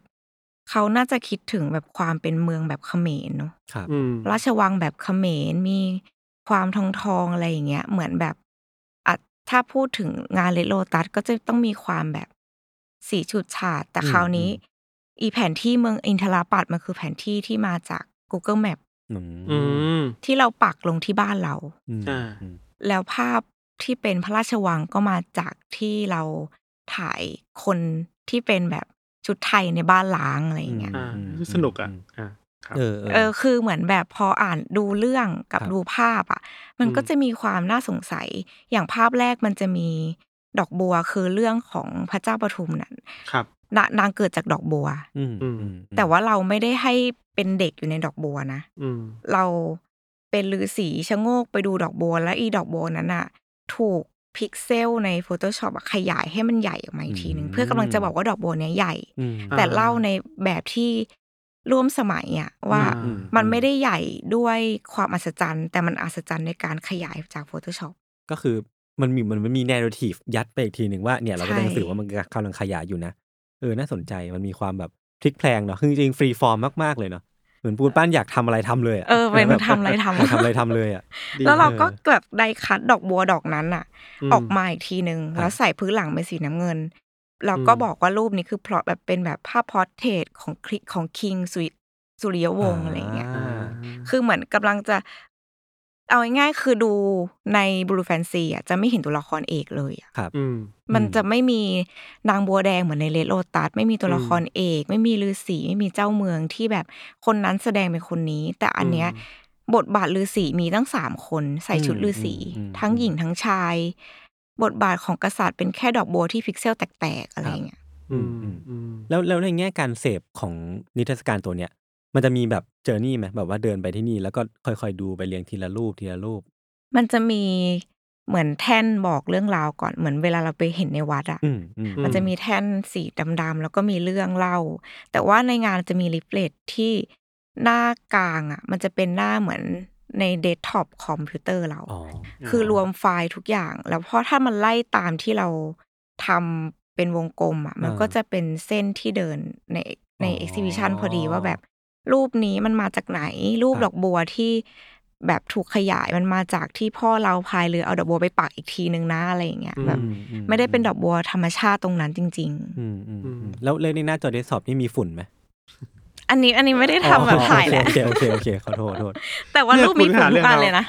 เขาน่าจะคิดถึงแบบความเป็นเมืองแบบเขมรเนาะ ครับราชวังแบบเขมร มีความทองทองอะไรอย่างเงี้ย เหมือนแบบ อะ ถ้าพูดถึงงานเลโลตัสก็จะต้องมีความแบบ สีฉุดฉาดแต่คราวนี้ อีแผนที่เมืองอินทราปัตมันคือแผนที่ที่มาจาก Google Map ที่เราปักลงที่บ้านเราแล้วภาพที่เป็นพระราชวังก็มาจากที่เราถ่ายคนที่เป็นแบบชุดไทยในบ้านล้างอะไรอย่างเงี้ยสนุกอะเออเออคือเหมือนแบบพออ่านดูเรื่องกับดูภาพอะ มันก็จะมีความน่าสงสัยอย่างภาพแรกมันจะมี ดอกบัวคือเรื่องของพระเจ้าปทุมนั่นครับนางเกิดจากดอกบัวแต่ว่าเราไม่ได้ให้เป็นเด็กอยู่ในดอกบัวนะเราเป็นฤาษีชะโงกไปดูดอกบัว แล้วอีดอกบัวนั้นอะถูกพิกเซลใน Photoshop ขยายให้มันใหญ่ออกมาอีกทีหนึ่งเพื่อกำลังจะบอกว่าดอกบัวเนี้ยใหญ่ แต่เล่าในแบบที่ร่วมสมัยอะว่ามันไม่ได้ใหญ่ด้วยความอัศจรรย์ แต่มันอัศจรรย์ในการขยายจาก Photoshop ก็คือ มันมีมันมันมี narrative ยัดไปอีกทีหนึ่งว่าเนี่ยเราก็ต้องสื่อว่ามันกำลังขยายอยู่นะ เออ น่าสนใจมันมีความแบบพลิกแพลงเนาะคือจริง freeform มากๆเลยเนาะเหมือนปูนปั้นอยากทำอะไรทำเลยเออมันทำอะไรทำทำอะไรทำเลยอะแล้วเราก็แบบได้คัดดอกบัวดอกนั้นอะ ออกมาอีกทีหนึ่งแล้วใส่พื้นหลังเป็นสีน้ำเงินเราก็บอกว่ารูปนี้คือพลอตแบบเป็นแบบภาพ portrait ของคลิของ king สุสุริยวงศ์อะไรเงี้ยคือเหมือนกำลังจะ เอาง่ายๆคือดูใน Blue Fantasy อะจะไม่เห็นตัวละครเอกเลยอะครับมันจะไม่มีนางบัวแดงเหมือนใน Red Lotus ไม่มีตัวละครเอก ไม่มีฤาษีไม่มีเจ้าเมืองที่แบบคนนั้นแสดงเป็นคนนี้ แต่อันเนี้ยบทบาทฤาษีมีตั้งสามคนใส่ชุดฤาษีทั้งหญิงทั้งชาย บทบาทของกษัตริย์เป็นแค่ดอกบัวที่พิกเซลแตกๆอะไรเงี้ยแล้วแล้วในแง่การเสพของนิทรรศการตัวเนี้ย มันจะมีแบบเจอร์นี่ไหม แบบว่าเดินไปที่นี่ แล้วก็ค่อย ๆ ดูไปเรียงทีละรูป ทีละรูป มันจะมีเหมือนแท่นบอกเรื่องราวก่อน เหมือนเวลาเราไปเห็นในวัดอะมันจะมีแท่นสีดำ ๆ แล้วก็มีเรื่องเล่า แต่ว่าในงานจะมี leaflet ที่หน้ากลางอะมันจะเป็นหน้าเหมือนในเดสก์ท็อปคอมพิวเตอร์เราคือรวมไฟล์ทุกอย่าง แล้วเพราะถ้ามันไล่ตามที่เราทำเป็นวงกลมอะมันก็จะเป็นเส้นที่เดินในใน exhibition พอดีว่าแบบ รูปนี้มันมาจากไหน รูปดอกบัวที่แบบถูกขยายมันมาจากที่พ่อเราพายเรือเอาดอกบัวไปปักอีกทีนึงนะอะไรอย่างเงี้ยแบบไม่ได้เป็นดอกบัวธรรมชาติตรงนั้นจริงๆแล้วเลยในหน้าจอเดสก์ท็อปนี่มีฝุ่นไหมอันนี้อันนี้ไม่ได้ทำแบบถ่ายแหละโอเคโอเคโอเคขอโทษโทษแต่ว่ารูปมีฝุ่นทุกอันเลยนะ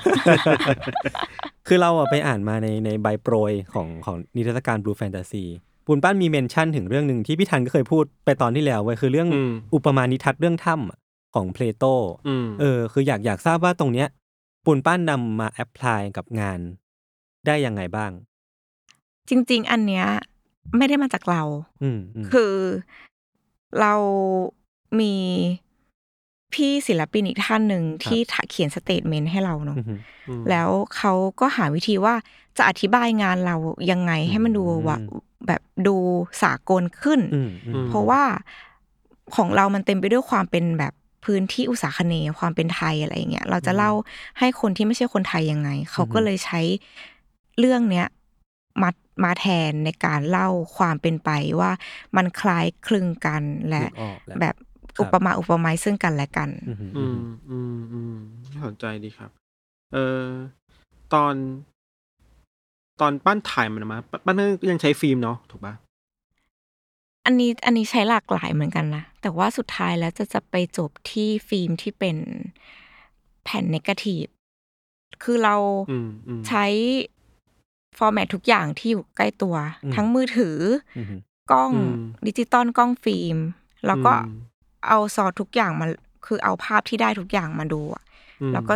คือเราไปอ่านมาในในใบโปรยของของนิทรรศการ Blue Fantasy ปูนป้านมีเมนชั่นถึงเรื่องหนึ่งที่พี่ทันก็เคยพูดไปตอนที่แล้วไว้คือเรื่องอุปมาณิทัศน์เรื่องถ้ำ ของเพลโตเออ คืออยากอยากทราบว่าตรงเนี้ยปูนปั้นนำมา apply กับงานได้ยังไงบ้าง จริง ๆ อันเนี้ยไม่ได้มาจากเราคือเรามีพี่ศิลปินอีกท่านหนึ่งที่เขียน statement ให้เราเนาะแล้วเขาก็หาวิธีว่าจะอธิบายงานเรายังไงให้มันดูว่าแบบดูสากลขึ้น เพราะว่าของเรามันเต็มไปด้วยความเป็นแบบ พื้นที่อุตสาคเนความเป็นไทยอะไรเงี้ยเราจะเล่าให้คนที่ไม่ใช่คนไทยยังไง เขาก็เลยใช้เรื่องเนี้ยมามาแทนในการเล่าความเป็นไปว่ามันคล้ายคลึงกันและแบบอุปมาอุปไมยซึ่งกันและกัน อืมอืมอืมสนใจดีครับ เออตอน ตอนปั้นถ่ายมันมา ปั้นยังใช้ฟิล์มเนาะถูกปะ อันนี้อันนี้ใช้หลากหลายเหมือนกันนะ แต่ว่าสุดท้ายแล้วจะจะไปจบที่ฟิล์มที่เป็นแผ่น negative คือเราใช้ format ทุกอย่างที่อยู่ใกล้ตัว ทั้งมือถือกล้องดิจิตอลกล้องฟิล์ม แล้วก็เอาซอทุกอย่างมาคือเอาภาพที่ได้ทุกอย่างมาดูแล้วก็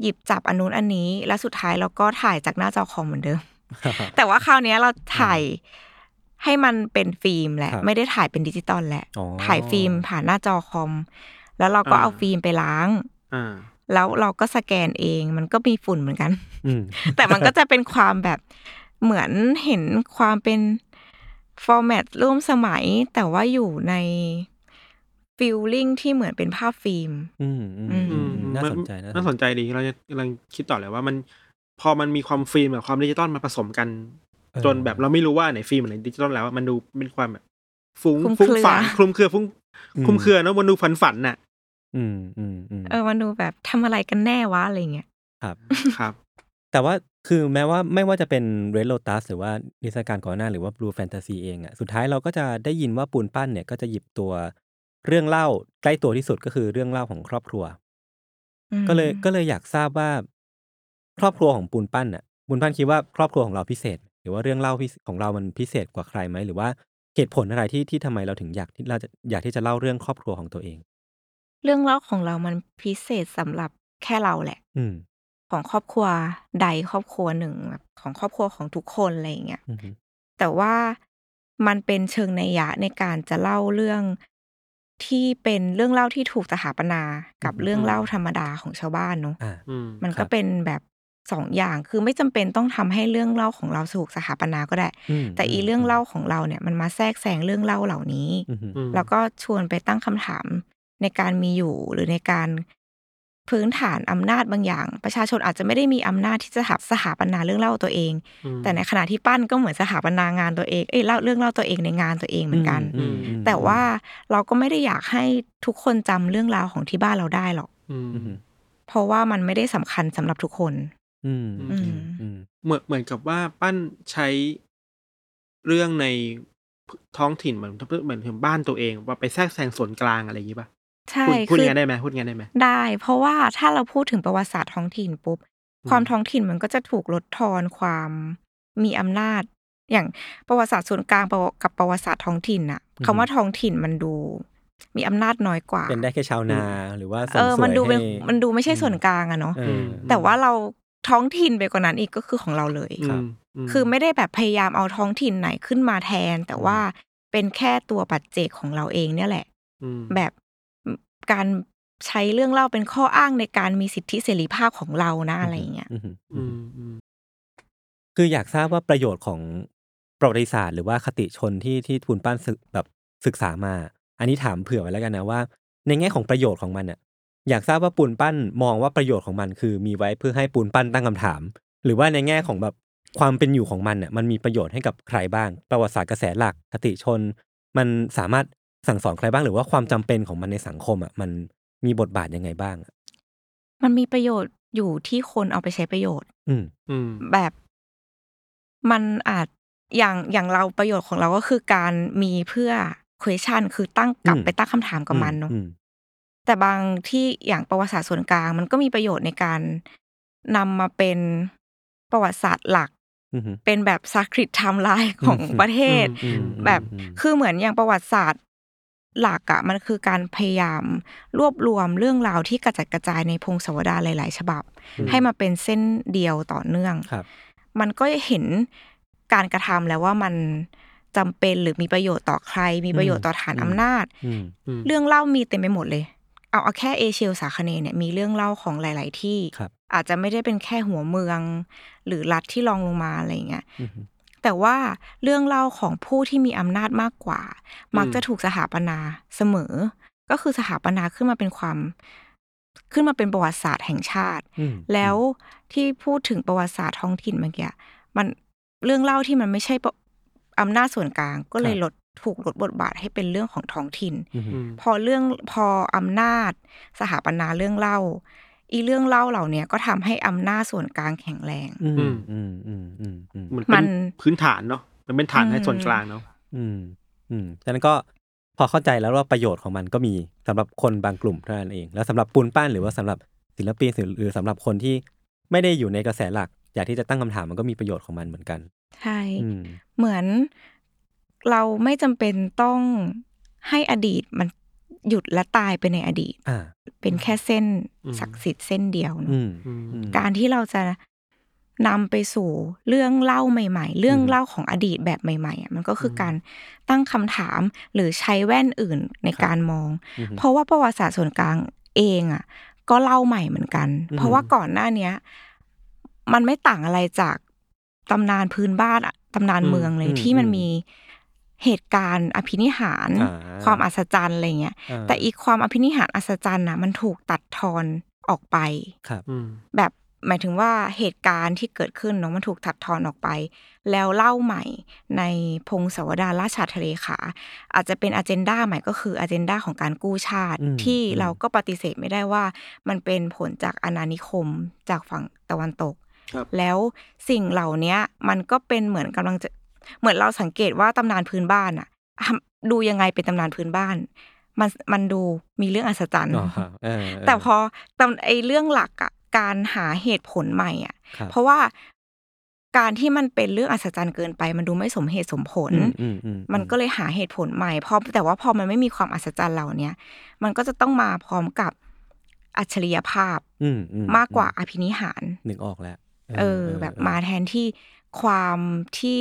หยิบจับอันนู้นอันนี้ แล้วสุดท้ายเราก็ถ่ายจากหน้าจอคอมเหมือนเดิม แต่ว่าคราวนี้เราถ่าย ให้มันเป็นฟิล์มแหละ ไม่ได้ถ่ายเป็นดิจิตอลแหละ ถ่ายฟิล์มผ่านหน้าจอคอม แล้วเราก็เอาฟิล์มไปล้างแล้วเราก็สแกนเองมันก็มีฝุ่นเหมือนกันแต่มันก็จะเป็นความแบบเหมือนเห็นความเป็น format ร่วมสมัย แต่ว่าอยู่ใน feeling ที่เหมือนเป็นภาพฟิล์มน่าสนใจน่าสนใจดีเราจะกำลังคิดต่อเลยว่ามันพอมันมีความฟิล์มกับความดิจิตอลมาผสมกัน จนแบบเราไม่รู้ว่าไหนฟิล์มไหนดิจิตอลแล้วมันดูเป็นความแบบฟุ้งฟุ้งฝันคลุมเครือฟุ้งคลุมเครือนะมันดูฝันฝันน่ะ อืมอืมเออมันดูแบบทำอะไรกันแน่วะอะไรเงี้ยครับครับ แต่ว่าคือแม้ว่าไม่ว่าจะเป็น Red Lotus หรือว่านิทรรศการก่อนหน้าหรือว่า Blue Fantasy เองอะสุดท้ายเราก็จะได้ยินว่าปูนปั้นเนี่ยก็จะหยิบตัวเรื่องเล่าใกล้ตัวที่สุดก็คือเรื่องเล่าของครอบครัว ก็เลยก็เลยอยากทราบว่า ครอบครัวของปูนปั้นอะปูนปั้นคิดว่าครอบครัวของเราพิเศษ หรือว่าเรื่องเล่าของเรามันพิเศษกว่าใครไหม หรือว่าเหตุผลอะไรที่ที่ทำไมเราถึงอยากที่เราจะอยากที่จะเล่าเรื่องครอบครัวของตัวเอง เรื่องเล่าของเรามันพิเศษสำหรับแค่เราแหละ อืของครอบครัวใดครอบครัวหนึ่งแบบของครอบครัวของทุกคนอะไรอย่างเงี้ยแต่ว่ามันเป็นเชิงในยะในการจะเล่าเรื่องที่เป็นเรื่องเล่าที่ถูกสถาปนากับเรื่องเล่าธรรมดาของชาวบ้านเนาะมันก็เป็นแบบ สองอย่างคือไม่จำเป็นต้องทำให้เรื่องเล่าของเราถูกสถาปนาก็ได้ แต่อีเรื่องเล่าของเราเนี่ยมันมาแทรกแซงเรื่องเล่าเหล่านี้ แล้วก็ชวนไปตั้งคำถามในการมีอยู่หรือในการพื้นฐานอำนาจบางอย่าง ประชาชนอาจจะไม่ได้มีอำนาจที่จะหับสถาปนาเรื่องเล่าตัวเอง แต่ในขณะที่ปั้นก็เหมือนสถาปนางานตัวเองเอ้ยเล่าเรื่องเล่าตัวเองในงานตัวเองเหมือนกัน แต่ว่าเราก็ไม่ได้อยากให้ทุกคนจำเรื่องราวของที่บ้านเราได้หรอกเพราะว่ามันไม่ได้สำคัญสำหรับทุกคน เหมือน เหมือนกับว่าปั้นใช้ เรื่องในท้องถิ่น เหมือนเหมือนถึงบ้านตัวเองว่า ไปแทรกแซงส่วนกลาง อะไรอย่างนี้ป่ะใช่ พูดงั้นได้ไหม พูดงั้นได้ไหม ได้ เพราะว่าถ้าเราพูดถึงประวัติศาสตร์ท้องถิ่นปุ๊บความท้องถิ่นมันก็จะถูกลดทอนความมีอำนาจ อย่างประวัติศาสตร์ส่วนกลางกับประวัติศาสตร์ท้องถิ่นอะคำว่าท้องถิ่นมันดูมีอำนาจน้อยกว่า เป็นได้แค่ชาวนาหรือว่าเออมันดูเป็นมันดูไม่ใช่ส่วนกลางอะเนาะแต่ว่าเรา ท้องถิ่นไปกว่านั้นอีกก็คือของเราเลยครับคือไม่ได้แบบพยายามเอาท้องถิ่นไหนขึ้นมาแทน แต่ว่าเป็นแค่ตัวปัจเจกของเราเองเนี่ยแหละแบบการใช้เรื่องเล่าเป็นข้ออ้างในการมีสิทธิเสรีภาพของเรานะอะไรเงี้ยคืออยากทราบว่าประโยชน์ของประวัติศาสตร์หรือว่าคติชนที่ที่ทุนปั้นศึกแบบศึกษามา อันนี้ถามเผื่อไว้แล้วกันนะว่า ในแง่ของประโยชน์ของมันเนี่ย อยากทราบว่าปูนปั้นมองว่าประโยชน์ของมันคือมีไว้เพื่อให้ปูนปั้นตั้งคำถาม หรือว่าในแง่ของแบบความเป็นอยู่ของมันเนี่ยมันมีประโยชน์ให้กับใครบ้าง ประวัติศาสตร์กระแสหลักคติชน มันสามารถสั่งสอนใครบ้าง หรือว่าความจำเป็นของมันในสังคมอะมันมีบทบาทยังไงบ้าง มันมีประโยชน์อยู่ที่คนเอาไปใช้ประโยชน์ อืมอืมแบบมันอาจอย่างอย่างเราประโยชน์ของเราก็คือการมีเพื่อ question คือตั้งกลับไปตั้งคำถามกับมันเนาะ แต่บางที่อย่างประวัติศาสตร์ส่วนกลาง มันก็มีประโยชน์ในการนำมาเป็นประวัติศาสตร์หลัก เป็นแบบซักคริตไทม์ไลน์ของประเทศ แบบคือเหมือนอย่างประวัติศาสตร์หลักอะมันคือการพยายามรวบรวมเรื่องราวที่กระจัดกระจายในพงศาวดารหลาย ๆ ฉบับ ให้มาเป็นเส้นเดียวต่อเนื่องมันก็เห็นการกระทำแล้วว่ามันจำเป็นหรือมีประโยชน์ต่อใคร มีประโยชน์ต่อฐานอำนาจ เรื่องเล่ามีเต็มไปหมดเลย เอาเอาแค่เอเชียสาคเนเนี่ยมีเรื่องเล่าของหลาย ๆ ที่ อาจจะไม่ได้เป็นแค่หัวเมือง หรือรัฐที่รองลงมาอะไรเงี้ยแต่ว่าเรื่องเล่าของผู้ที่มีอำนาจมากกว่า มักจะถูกสถาปนาเสมอ ก็คือสถาปนาขึ้นมาเป็นความขึ้นมาเป็นประวัติศาสตร์แห่งชาติ แล้วที่พูดถึงประวัติศาสตร์ท้องถิ่นเมื่อกี้มันเรื่องเล่าที่มันไม่ใช่อำนาจส่วนกลางก็เลยลด ถูกลดบทบาทให้เป็นเรื่องของท้องถิ่น พอเรื่องพออำนาจสถาปนาเรื่องเล่า อีเรื่องเล่าเหล่านี้ก็ทำให้อำนาจส่วนกลางแข็งแรงอืมอืมอืมอืมอืมมันพื้นฐานเนาะมันเป็นฐานให้ส่วนกลางเนาะอืม อืมฉะนั้นก็พอเข้าใจแล้วว่าประโยชน์ของมันก็มีสำหรับคนบางกลุ่มเท่านั้นเอง แล้วสำหรับปูนปั้นหรือว่าสำหรับศิลปินหรือสำหรับคนที่ไม่ได้อยู่ในกระแสหลัก อยากที่จะตั้งคำถามมันก็มีประโยชน์ของมันเหมือนกัน ใช่ เหมือน เราไม่จำเป็นต้องให้อดีตมันหยุดและตายไปในอดีต เป็นแค่เส้นศักดิ์สิทธิ์เส้นเดียวเนาะการที่เราจะนำไปสู่เรื่องเล่าใหม่ ๆ เรื่องเล่าของอดีตแบบใหม่ๆมันก็คือการตั้งคำถามหรือใช้แว่นอื่นในการมอง เพราะว่าประวัติศาสตร์ส่วนกลางเองอะ ก็เล่าใหม่เหมือนกัน เพราะว่าก่อนหน้าเนี้ย มันไม่ต่างอะไรจากตำนานพื้นบ้านตำนานเมืองเลยที่มันมี เหตุการณ์อภินิหาร ความอัศจรรย์อะไรเงี้ยแต่อีกความอภินิหารอัศจรรย์น่ะมันถูกตัดทอนออกไปครับแบบหมายถึงว่าเหตุการณ์ที่เกิดขึ้นเนาะมันถูกตัดทอนออกไป แล้วเล่าใหม่ในพงศาวดารราชาทะเลขา อาจจะเป็นอเจนดาใหม่ก็คืออเจนดาของการกู้ชาติ ที่เราก็ปฏิเสธไม่ได้ว่า มันเป็นผลจากอาณานิคมจากฝั่งตะวันตก แล้วสิ่งเหล่านี้มันก็เป็นเหมือนกำลังจะ เหมือนเราสังเกตว่าตำนานพื้นบ้านอะดูยังไงเป็นตำนานพื้นบ้าน มันมันดูมีเรื่องอัศจรรย์แต่พอตำไอเรื่องหลักอะการหาเหตุผลใหม่อะ เพราะว่าการที่มันเป็นเรื่องอัศจรรย์เกินไป มันดูไม่สมเหตุสมผล มันก็เลยหาเหตุผลใหม่พอแต่ว่าพอมันไม่มีความอัศจรรย์เหล่าเนี้ยมันก็จะต้องมาพร้อมกับอัจฉริยภาพมากกว่าอภินิหารนึกออกแล้ว เออ แบบมาแทนที่ความที่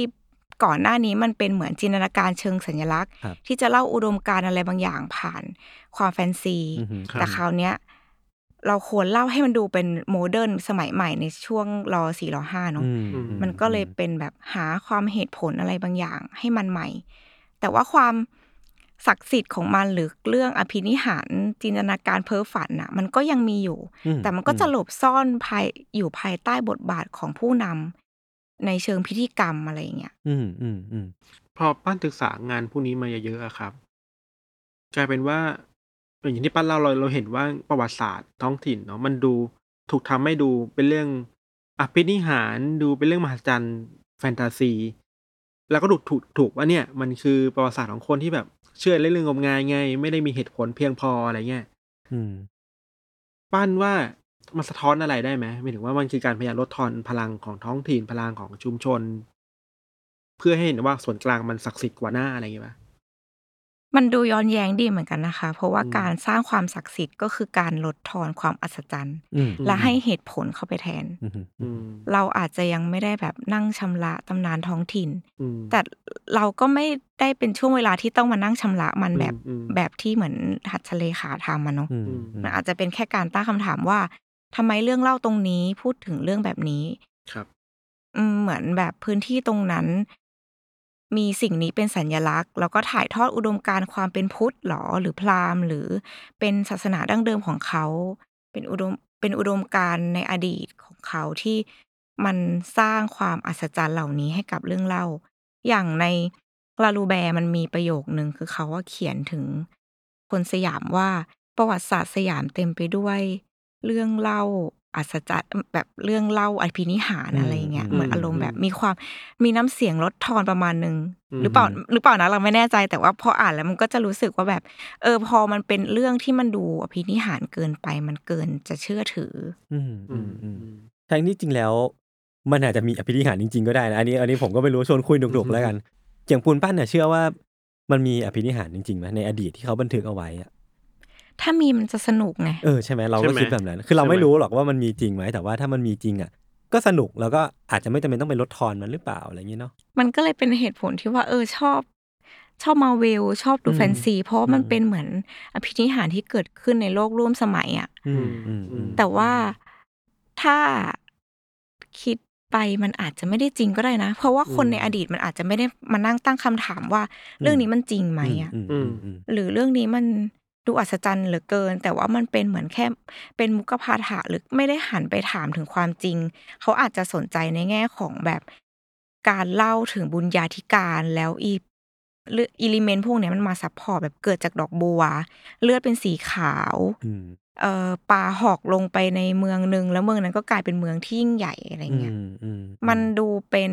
ก่อนหน้านี้มันเป็นเหมือนจินตนาการเชิงสัญลักษณ์ ที่จะเล่าอุดมการอะไรบางอย่างผ่านความแฟนซี แต่คราวเนี้ยเราควรเล่าให้มันดูเป็น modern สมัยใหม่ในช่วงรอสี่รอห้าเนาะมันก็เลยเป็นแบบหาความเหตุผลอะไรบางอย่างให้มันใหม่ แต่ว่าความศักดิ์สิทธิ์ของมันหรือเรื่องอภินิหารจินตนาการเพ้อฝันน่ะ มันก็ยังมีอยู่ แต่มันก็จะหลบซ่อนภายอยู่ภายใต้บทบาทของผู้นำ ในเชิงพิธีกรรมอะไรเงี้ย อืมอืมอืมพอปั้นศึกษางานพวกนี้มาเยอะๆครับ กลายเป็นว่า อย่างที่ปั้นเล่าเราเราเห็นว่าประวัติศาสตร์ท้องถิ่นเนาะมันดูถูกทำให้ดูเป็นเรื่องอภินิหารดูเป็นเรื่องมหัศจรรย์แฟนตาซี แล้วก็ถูกถูกถูกว่าเนี่ย มันคือประวัติศาสตร์ของคนที่แบบเชื่อเรื่องงมงายไง ไม่ได้มีเหตุผลเพียงพออะไรเงี้ยอืมปั้นว่า มันสะท้อนอะไรได้ไหมหมายถึงว่ามันคือการพยายามลดทอนพลังของท้องถิ่นพลังของชุมชน เพื่อให้เห็นว่าส่วนกลางมันศักดิ์สิทธิ์กว่าหน้าอะไรอย่างเงี้ยมันดูย้อนแย้งดีเหมือนกันนะคะ เพราะว่าการสร้างความศักดิ์สิทธิ์ก็คือการลดทอนความอัศจรรย์ และให้เหตุผลเข้าไปแทน เราอาจจะยังไม่ได้แบบนั่งชำระตำนานท้องถิ่น แต่เราก็ไม่ได้เป็นช่วงเวลาที่ต้องมานั่งชำระมันแบบแบบที่เหมือนหัดทะเลขาทำมันเนาะมันอาจจะเป็นแค่การตั้งคำถามว่า ทำไมเรื่องเล่าตรงนี้พูดถึงเรื่องแบบนี้ ครับเหมือนแบบพื้นที่ตรงนั้น มีสิ่งนี้เป็นสัญญลักษณ์ แล้วก็ถ่ายทอดอุดมการความเป็นพุทธหรอหรือพราหมณ์ หรือเป็นศาสนาดั้งเดิมของเขา เป็นอุดมเป็นอุดมการในอดีตของเขาที่มันสร้างความอัศจรรย์เหล่านี้ให้กับเรื่องเล่า อย่างในลาลูแบร์มันมีประโยคนึงคือเขาว่าเขียนถึงคนสยามว่าประวัติศาสตร์สยามเต็มไปด้วย เรื่องเล่าอัศจรรย์แบบเรื่องเล่าอภินิหารอะไรเงี้ยเหมือนอารมณ์แบบมีความมีน้ำเสียงลดทอนประมาณหนึ่งหรือเปล่าหรือเปล่านะเราไม่แน่ใจแต่ว่าพออ่านแล้วมันก็จะรู้สึกว่าแบบ เออพอมันเป็นเรื่องที่มันดูอภินิหารเกินไปมันเกินจะเชื่อถือ อืมอืมอืมทั้งที่จริงแล้ว มันอาจจะมีอภินิหารจริง ๆก็ได้นะอันนี้ อันนี้ผมก็ไม่รู้ชวนคุยดุกๆแล้วกันอย่างปูนปั้นเนี่ยเชื่อว่า มันมีอภินิหารจริงๆไหมในอดีตที่เขาบันทึกเอาไว้อะ ถ้ามีมันจะสนุกไง เออใช่ไหมเราก็คิดแบบนั้น คือเราไม่รู้หรอกว่ามันมีจริงไหมแต่ว่าถ้ามันมีจริงอะก็สนุกแล้วก็อาจจะไม่จำเป็นต้องไปลดทอนมันหรือเปล่าอะไรอย่างนี้เนาะมันก็เลยเป็นเหตุผลที่ว่าเออชอบ ชอบมาเวลชอบดูแฟนซี เพราะมันเป็นเหมือนอภินิหารที่เกิดขึ้นในโลกร่วมสมัยอะแต่ว่าถ้าคิดไปมันอาจจะไม่ได้จริงก็ได้นะ เพราะว่าคนในอดีตมันอาจจะไม่ได้มานั่งตั้งคำถามว่า เรื่องนี้มันจริงไหมอะหรือเรื่องนี้มัน ดูอัศจรรย์เหลือเกิน แต่ว่ามันเป็นเหมือนแค่เป็นมุขปาฐะหรือไม่ได้หันไปถามถึงความจริง เขาอาจจะสนใจในแง่ของแบบการเล่าถึงบุญญาธิการแล้วอีเลือ element พวกนี้มันมา support แบบเกิดจากดอกบัว เลือดเป็นสีขาวเอ่อปาหอกลงไปในเมืองหนึ่งแล้วเมืองนั้นก็กลายเป็นเมืองที่ยิ่งใหญ่อะไรเงี้ยมันดูเป็น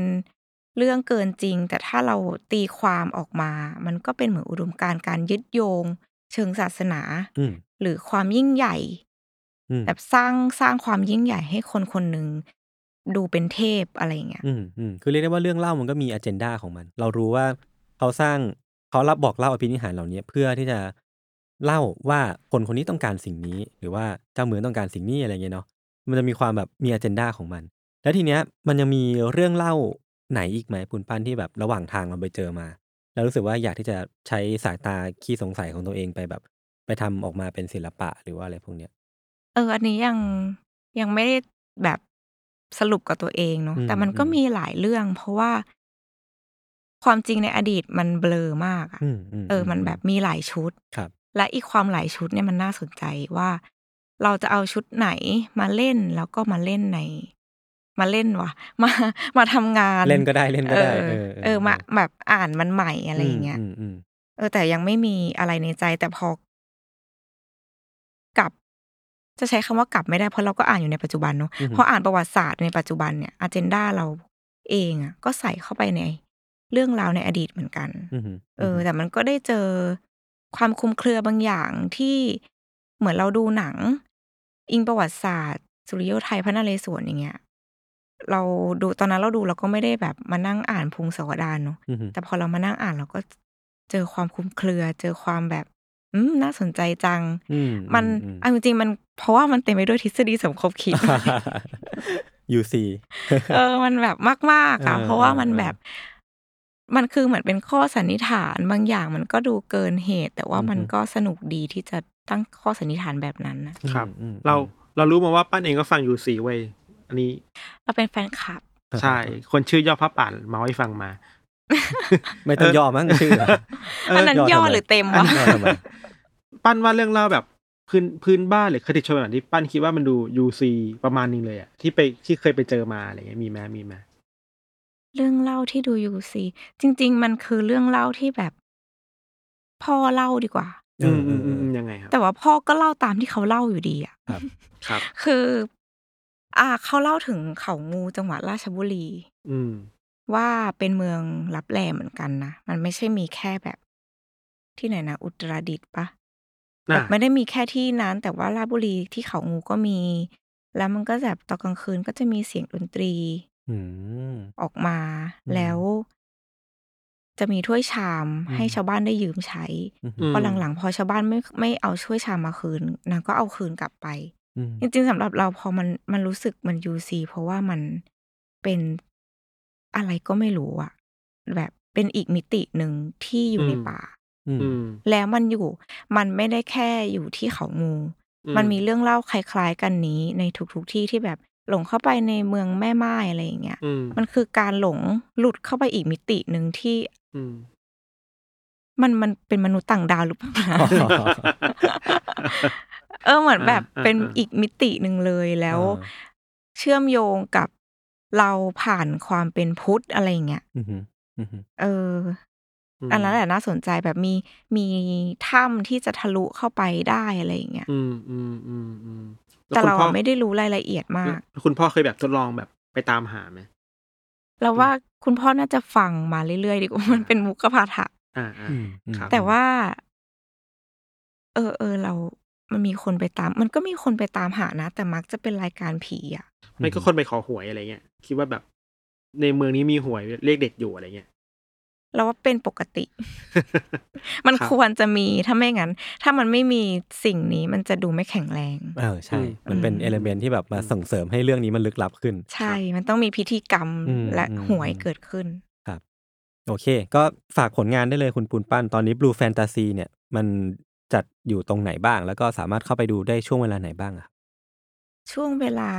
เรื่องเกินจริง แต่ถ้าเราตีความออกมา มันก็เป็นเหมือนอุดมการณ์การยึดโยง เชิงศาสนา หรือความยิ่งใหญ่แบบสร้างสร้างความยิ่งใหญ่ให้คนคนหนึ่งดูเป็นเทพอะไรเงี้ยอืมอืมคือเรียกได้ว่าเรื่องเล่ามันก็มีอเจนดาของมัน เรารู้ว่าเขาสร้างเขารับบอกเล่าอภินิหารเหล่านี้เพื่อที่จะเล่าว่าคนคนนี้ต้องการสิ่งนี้ หรือว่าเจ้าเมืองต้องการสิ่งนี้อะไรเงี้ยเนาะมันจะมีความแบบมีอเจนดาของมัน แล้วทีเนี้ยมันยังมีเรื่องเล่าไหนอีกไหมปุณปั้นที่แบบระหว่างทางเราไปเจอมา แล้วรู้สึกว่าอยากที่จะใช้สายตาขี้สงสัยของตัวเองไปแบบ ไปทำออกมาเป็นศิลปะ หรือว่าอะไรพวกเนี้ย เออ อันนี้ยังยังไม่ได้แบบสรุปกับตัวเองเนาะแต่มันก็มีหลายเรื่อง เพราะว่าความจริงในอดีตมันเบลอมากอะเออมันแบบมีหลายชุด ครับ และอีกความหลายชุดเนี่ยมันน่าสนใจว่า เราจะเอาชุดไหนมาเล่นแล้วก็มาเล่นใน มาเล่นว่ะมามาทำงานเล่นก็ได้เล่นก็ได้เออมาแบบอ่านมันใหม่อะไรอย่างเงี้ยเออ แต่ยังไม่มีอะไรในใจ แต่พอกลับ จะใช้คำว่ากลับไม่ได้เพราะเราก็อ่านอยู่ในปัจจุบันเนาะพออ่านประวัติศาสตร์ในปัจจุบันเนี่ยอเจนดาเราเองอะ ก็ใส่เข้าไปในเรื่องราวในอดีตเหมือนกันเออ แต่มันก็ได้เจอความคุมเครือบางอย่างที่เหมือนเราดูหนัง อิงประวัติศาสตร์ สุริโยไทยพระนเรศวรอย่างเงี้ย เราดูตอนนั้นเราดูเราก็ไม่ได้แบบมานั่งอ่านพงศาวดารเนาะแต่พอเรามานั่งอ่านเราก็เจอความคุ้มเครือ เจอความแบบ อืม น่าสนใจจังมันเอาจริง ๆ มัน เพราะว่ามันเต็มไปด้วยทฤษฎีสมคบคิดยูซีเออ มันแบบมากๆอะเพราะว่ามันแบบมันคือเหมือนเป็นข้อสันนิษฐานบางอย่างมันก็ดูเกินเหตุ แต่ว่ามันก็สนุกดีที่จะตั้งข้อสันนิษฐานแบบนั้นนะครับเราเรารู้มาว่าป้านเองก็ฟังยูซีไว้ อันนี้ เราเป็นแฟนคลับ ใช่ คนชื่อย่อพระป่านมาให้ฟังมา ไม่ต้องย่อมั้งชื่ออันนั้นย่อหรือเต็มวะปั้นว่าเรื่องเล่าแบบพื้นพื้นบ้านหรือคติชนแบบที่ปั้นคิดว่ามันดู UC ประมาณนึงเลยอะที่ไปที่เคยไปเจอมาอะไรเงี้ยมีไหมมีไหมเรื่องเล่าที่ดู UC จริง ๆ มันคือเรื่องเล่าที่แบบ พ่อเล่าดีกว่า อืมอืมอืมยังไงครับแต่ว่าพ่อก็เล่าตามที่เขาเล่าอยู่ดีอะครับ ครับ คือ อ่า เขาเล่าถึงเขางูจังหวัดราชบุรี อืม ว่าเป็นเมืองรับแลเหมือนกันนะ มันไม่ใช่มีแค่แบบ ที่ไหนนะ อุตรดิตถ์ปะแบบไม่ได้มีแค่ที่นั้น แต่ว่าราชบุรีที่เขางูก็มี แล้วมันก็แบบตอนกลางคืนก็จะมีเสียงดนตรีออกมาแล้วจะมีถ้วยชามให้ชาวบ้านได้ยืมใช้พอหลัง ๆ พอชาวบ้านไม่ ไม่เอาถ้วยชามมาคืน นางก็เอาคืนกลับไป จริงๆสำหรับเราพอมันมันรู้สึกมันยูซีเพราะว่ามันเป็นอะไรก็ไม่รู้อะแบบเป็นอีกมิติหนึ่งที่อยู่ในป่าแล้วมันอยู่มันไม่ได้แค่อยู่ที่เขางู มันมีเรื่องเล่าคล้ายๆกันนี้ในทุกๆที่ที่แบบหลงเข้าไปในเมืองแม่ไม้อะไรอย่างเงี้ยมันคือการหลงหลุดเข้าไปอีกมิติหนึ่งที่มันมันเป็นมนุษย์ต่างดาวหรือเปล่า เออเหมือนแบบเป็นอีกมิติหนึ่งเลยแล้ว เชื่อมโยงกับเราผ่านความเป็นพุทธอะไรเงี้ยเออ อันนั้นแหละน่าสนใจแบบมีมีถ้ำที่จะทะลุเข้าไปได้อะไรอย่างเงี้ยอืมอืมอืมอืมแต่เราไม่ได้รู้รายละเอียดมาก คุณพ่อเคยแบบทดลองแบบไปตามหาไหมเราว่าคุณพ่อน่าจะฟังมาเรื่อยๆดีกว่ามันเป็นมุกพาถะอ่าอ่าแต่ว่า เออเออเรา มันมีคนไปตาม มันก็มีคนไปตามหานะ แต่มักจะเป็นรายการผีอะไม่ก็คนไปขอหวยอะไรเงี้ยคิดว่าแบบในเมืองนี้มีหวยเลขเด็ดอยู่อะไรเงี้ยเราว่าเป็นปกติ มันควรจะมีถ้าไม่งั้น ถ้ามันไม่มีสิ่งนี้มันจะดูไม่แข็งแรง เออใช่ มันเป็นเอลเมนที่แบบมาส่งเสริมให้เรื่องนี้มันลึกลับขึ้น ใช่ มันต้องมีพิธีกรรมและหวยเกิดขึ้น ครับ โอเค ก็ฝากผลงานได้เลยคุณปูนปั้น ตอนนี้ Blue Fantasy เนี่ย มัน จัดอยู่ตรงไหนบ้าง แล้วก็สามารถเข้าไปดูได้ช่วงเวลาไหนบ้างอะ ช่วงเวลา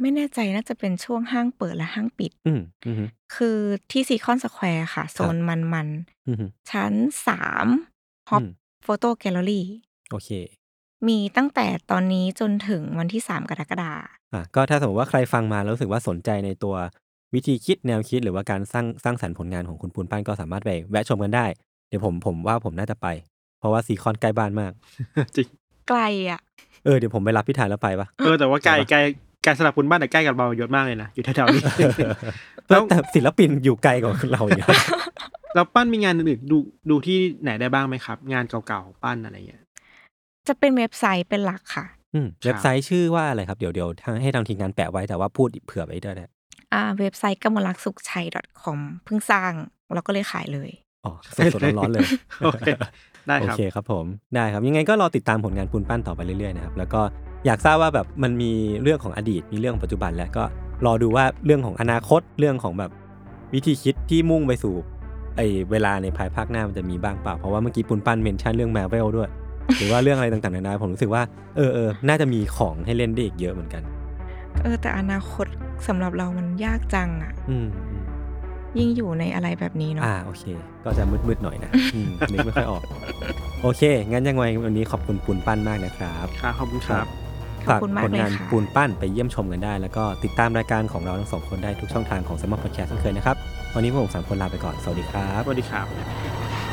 ไม่แน่ใจน่าจะเป็นช่วงห้างเปิดและห้างปิด อืม อืคือที่ซีคอนสแควร์ค่ะ โซนมันมันชั้นสาม HOP Photo Gallery โอเค มีตั้งแต่ตอนนี้จนถึงวันที่สามกรกฎาอะก็ถ้าสมมติว่าใครฟังมาแล้วรู้สึกว่าสนใจในตัววิธีคิด แนวคิด หรือว่าการสร้าง สร้างสรรค์ผลงานของคุณปูนปั้น ก็สามารถไปแวะชมกันได้ เดี๋ยวผม ผมว่าผมน่าจะไป เพราะว่าซีคอนใกล้บ้านมาก จริงไกลอะ เออเดี๋ยวผมไปรับพี่ถ่ายแล้วไปปะเออแต่ว่าใกล้ใกล้ใกล้สลับคุณบ้านแต่ใกล้กับเราเยอะมากเลยนะอยู่แถวๆนี้แล้วแต่ศิลปินอยู่ไกลกว่าเราอย่างแล้วปั้นมีงานอื่นดูดูที่ไหนได้บ้างไหมครับ งานเก่าๆปั้นอะไรเงี้ยจะเป็นเว็บไซต์เป็นหลักค่ะอืมเว็บไซต์ชื่อว่าอะไรครับ เดี๋ยวเดี๋ยวให้ทางทีมงานแปะไว้แต่ว่าพูดเผื่อไว้ด้วยนะอ่าเว็บไซต์กมลักสุขชัย .com เพิ่งสร้างเราก็เลยขายเลยอ๋อสดๆร้อนๆเลยโอเค ได้ครับโอเคครับผมได้ครับยังไงก็รอติดตามผลงานปูนปั้นต่อไปเรื่อยๆนะครับแล้วก็อยากทราบว่าแบบมันมีเรื่องของอดีตมีเรื่องของปัจจุบันแล้วก็รอดูว่าเรื่องของอนาคตเรื่องของแบบวิธีคิดที่มุ่งไปสู่ไอเวลาในภายภาคหน้ามันจะมีบ้างเปล่าเพราะว่าเมื่อกี้ปุนปั้นเมนชั่นเรื่องแมวเวลด้วย หรือว่าเรื่องอะไรต่างๆนานาผมรู้สึกว่าเออเออน่าจะมีของให้เล่นได้อีกเยอะเหมือนกัน เออแต่อนาคตสำหรับเรามันยากจังอะ อืม ยิ่งอยู่ในอะไรแบบนี้เนาะอ่าโอเค ก็จะมืดๆหน่อยนะนึกไม่ค่อยออก โอเค งั้นยังไงวันนี้ขอบคุณปุนปั้นมากนะครับ ครับขอบคุณครับฝากผลงานปูนปั้นไปเยี่ยมชมกันได้ แล้วก็ติดตามรายการของเราทั้งสองคนได้ทุกช่องทางของสมอลพอดแคสต์เช่นเคยนะครับ วันนี้พวกผมสามคนลาไปก่อน สวัสดีครับ สวัสดีครับ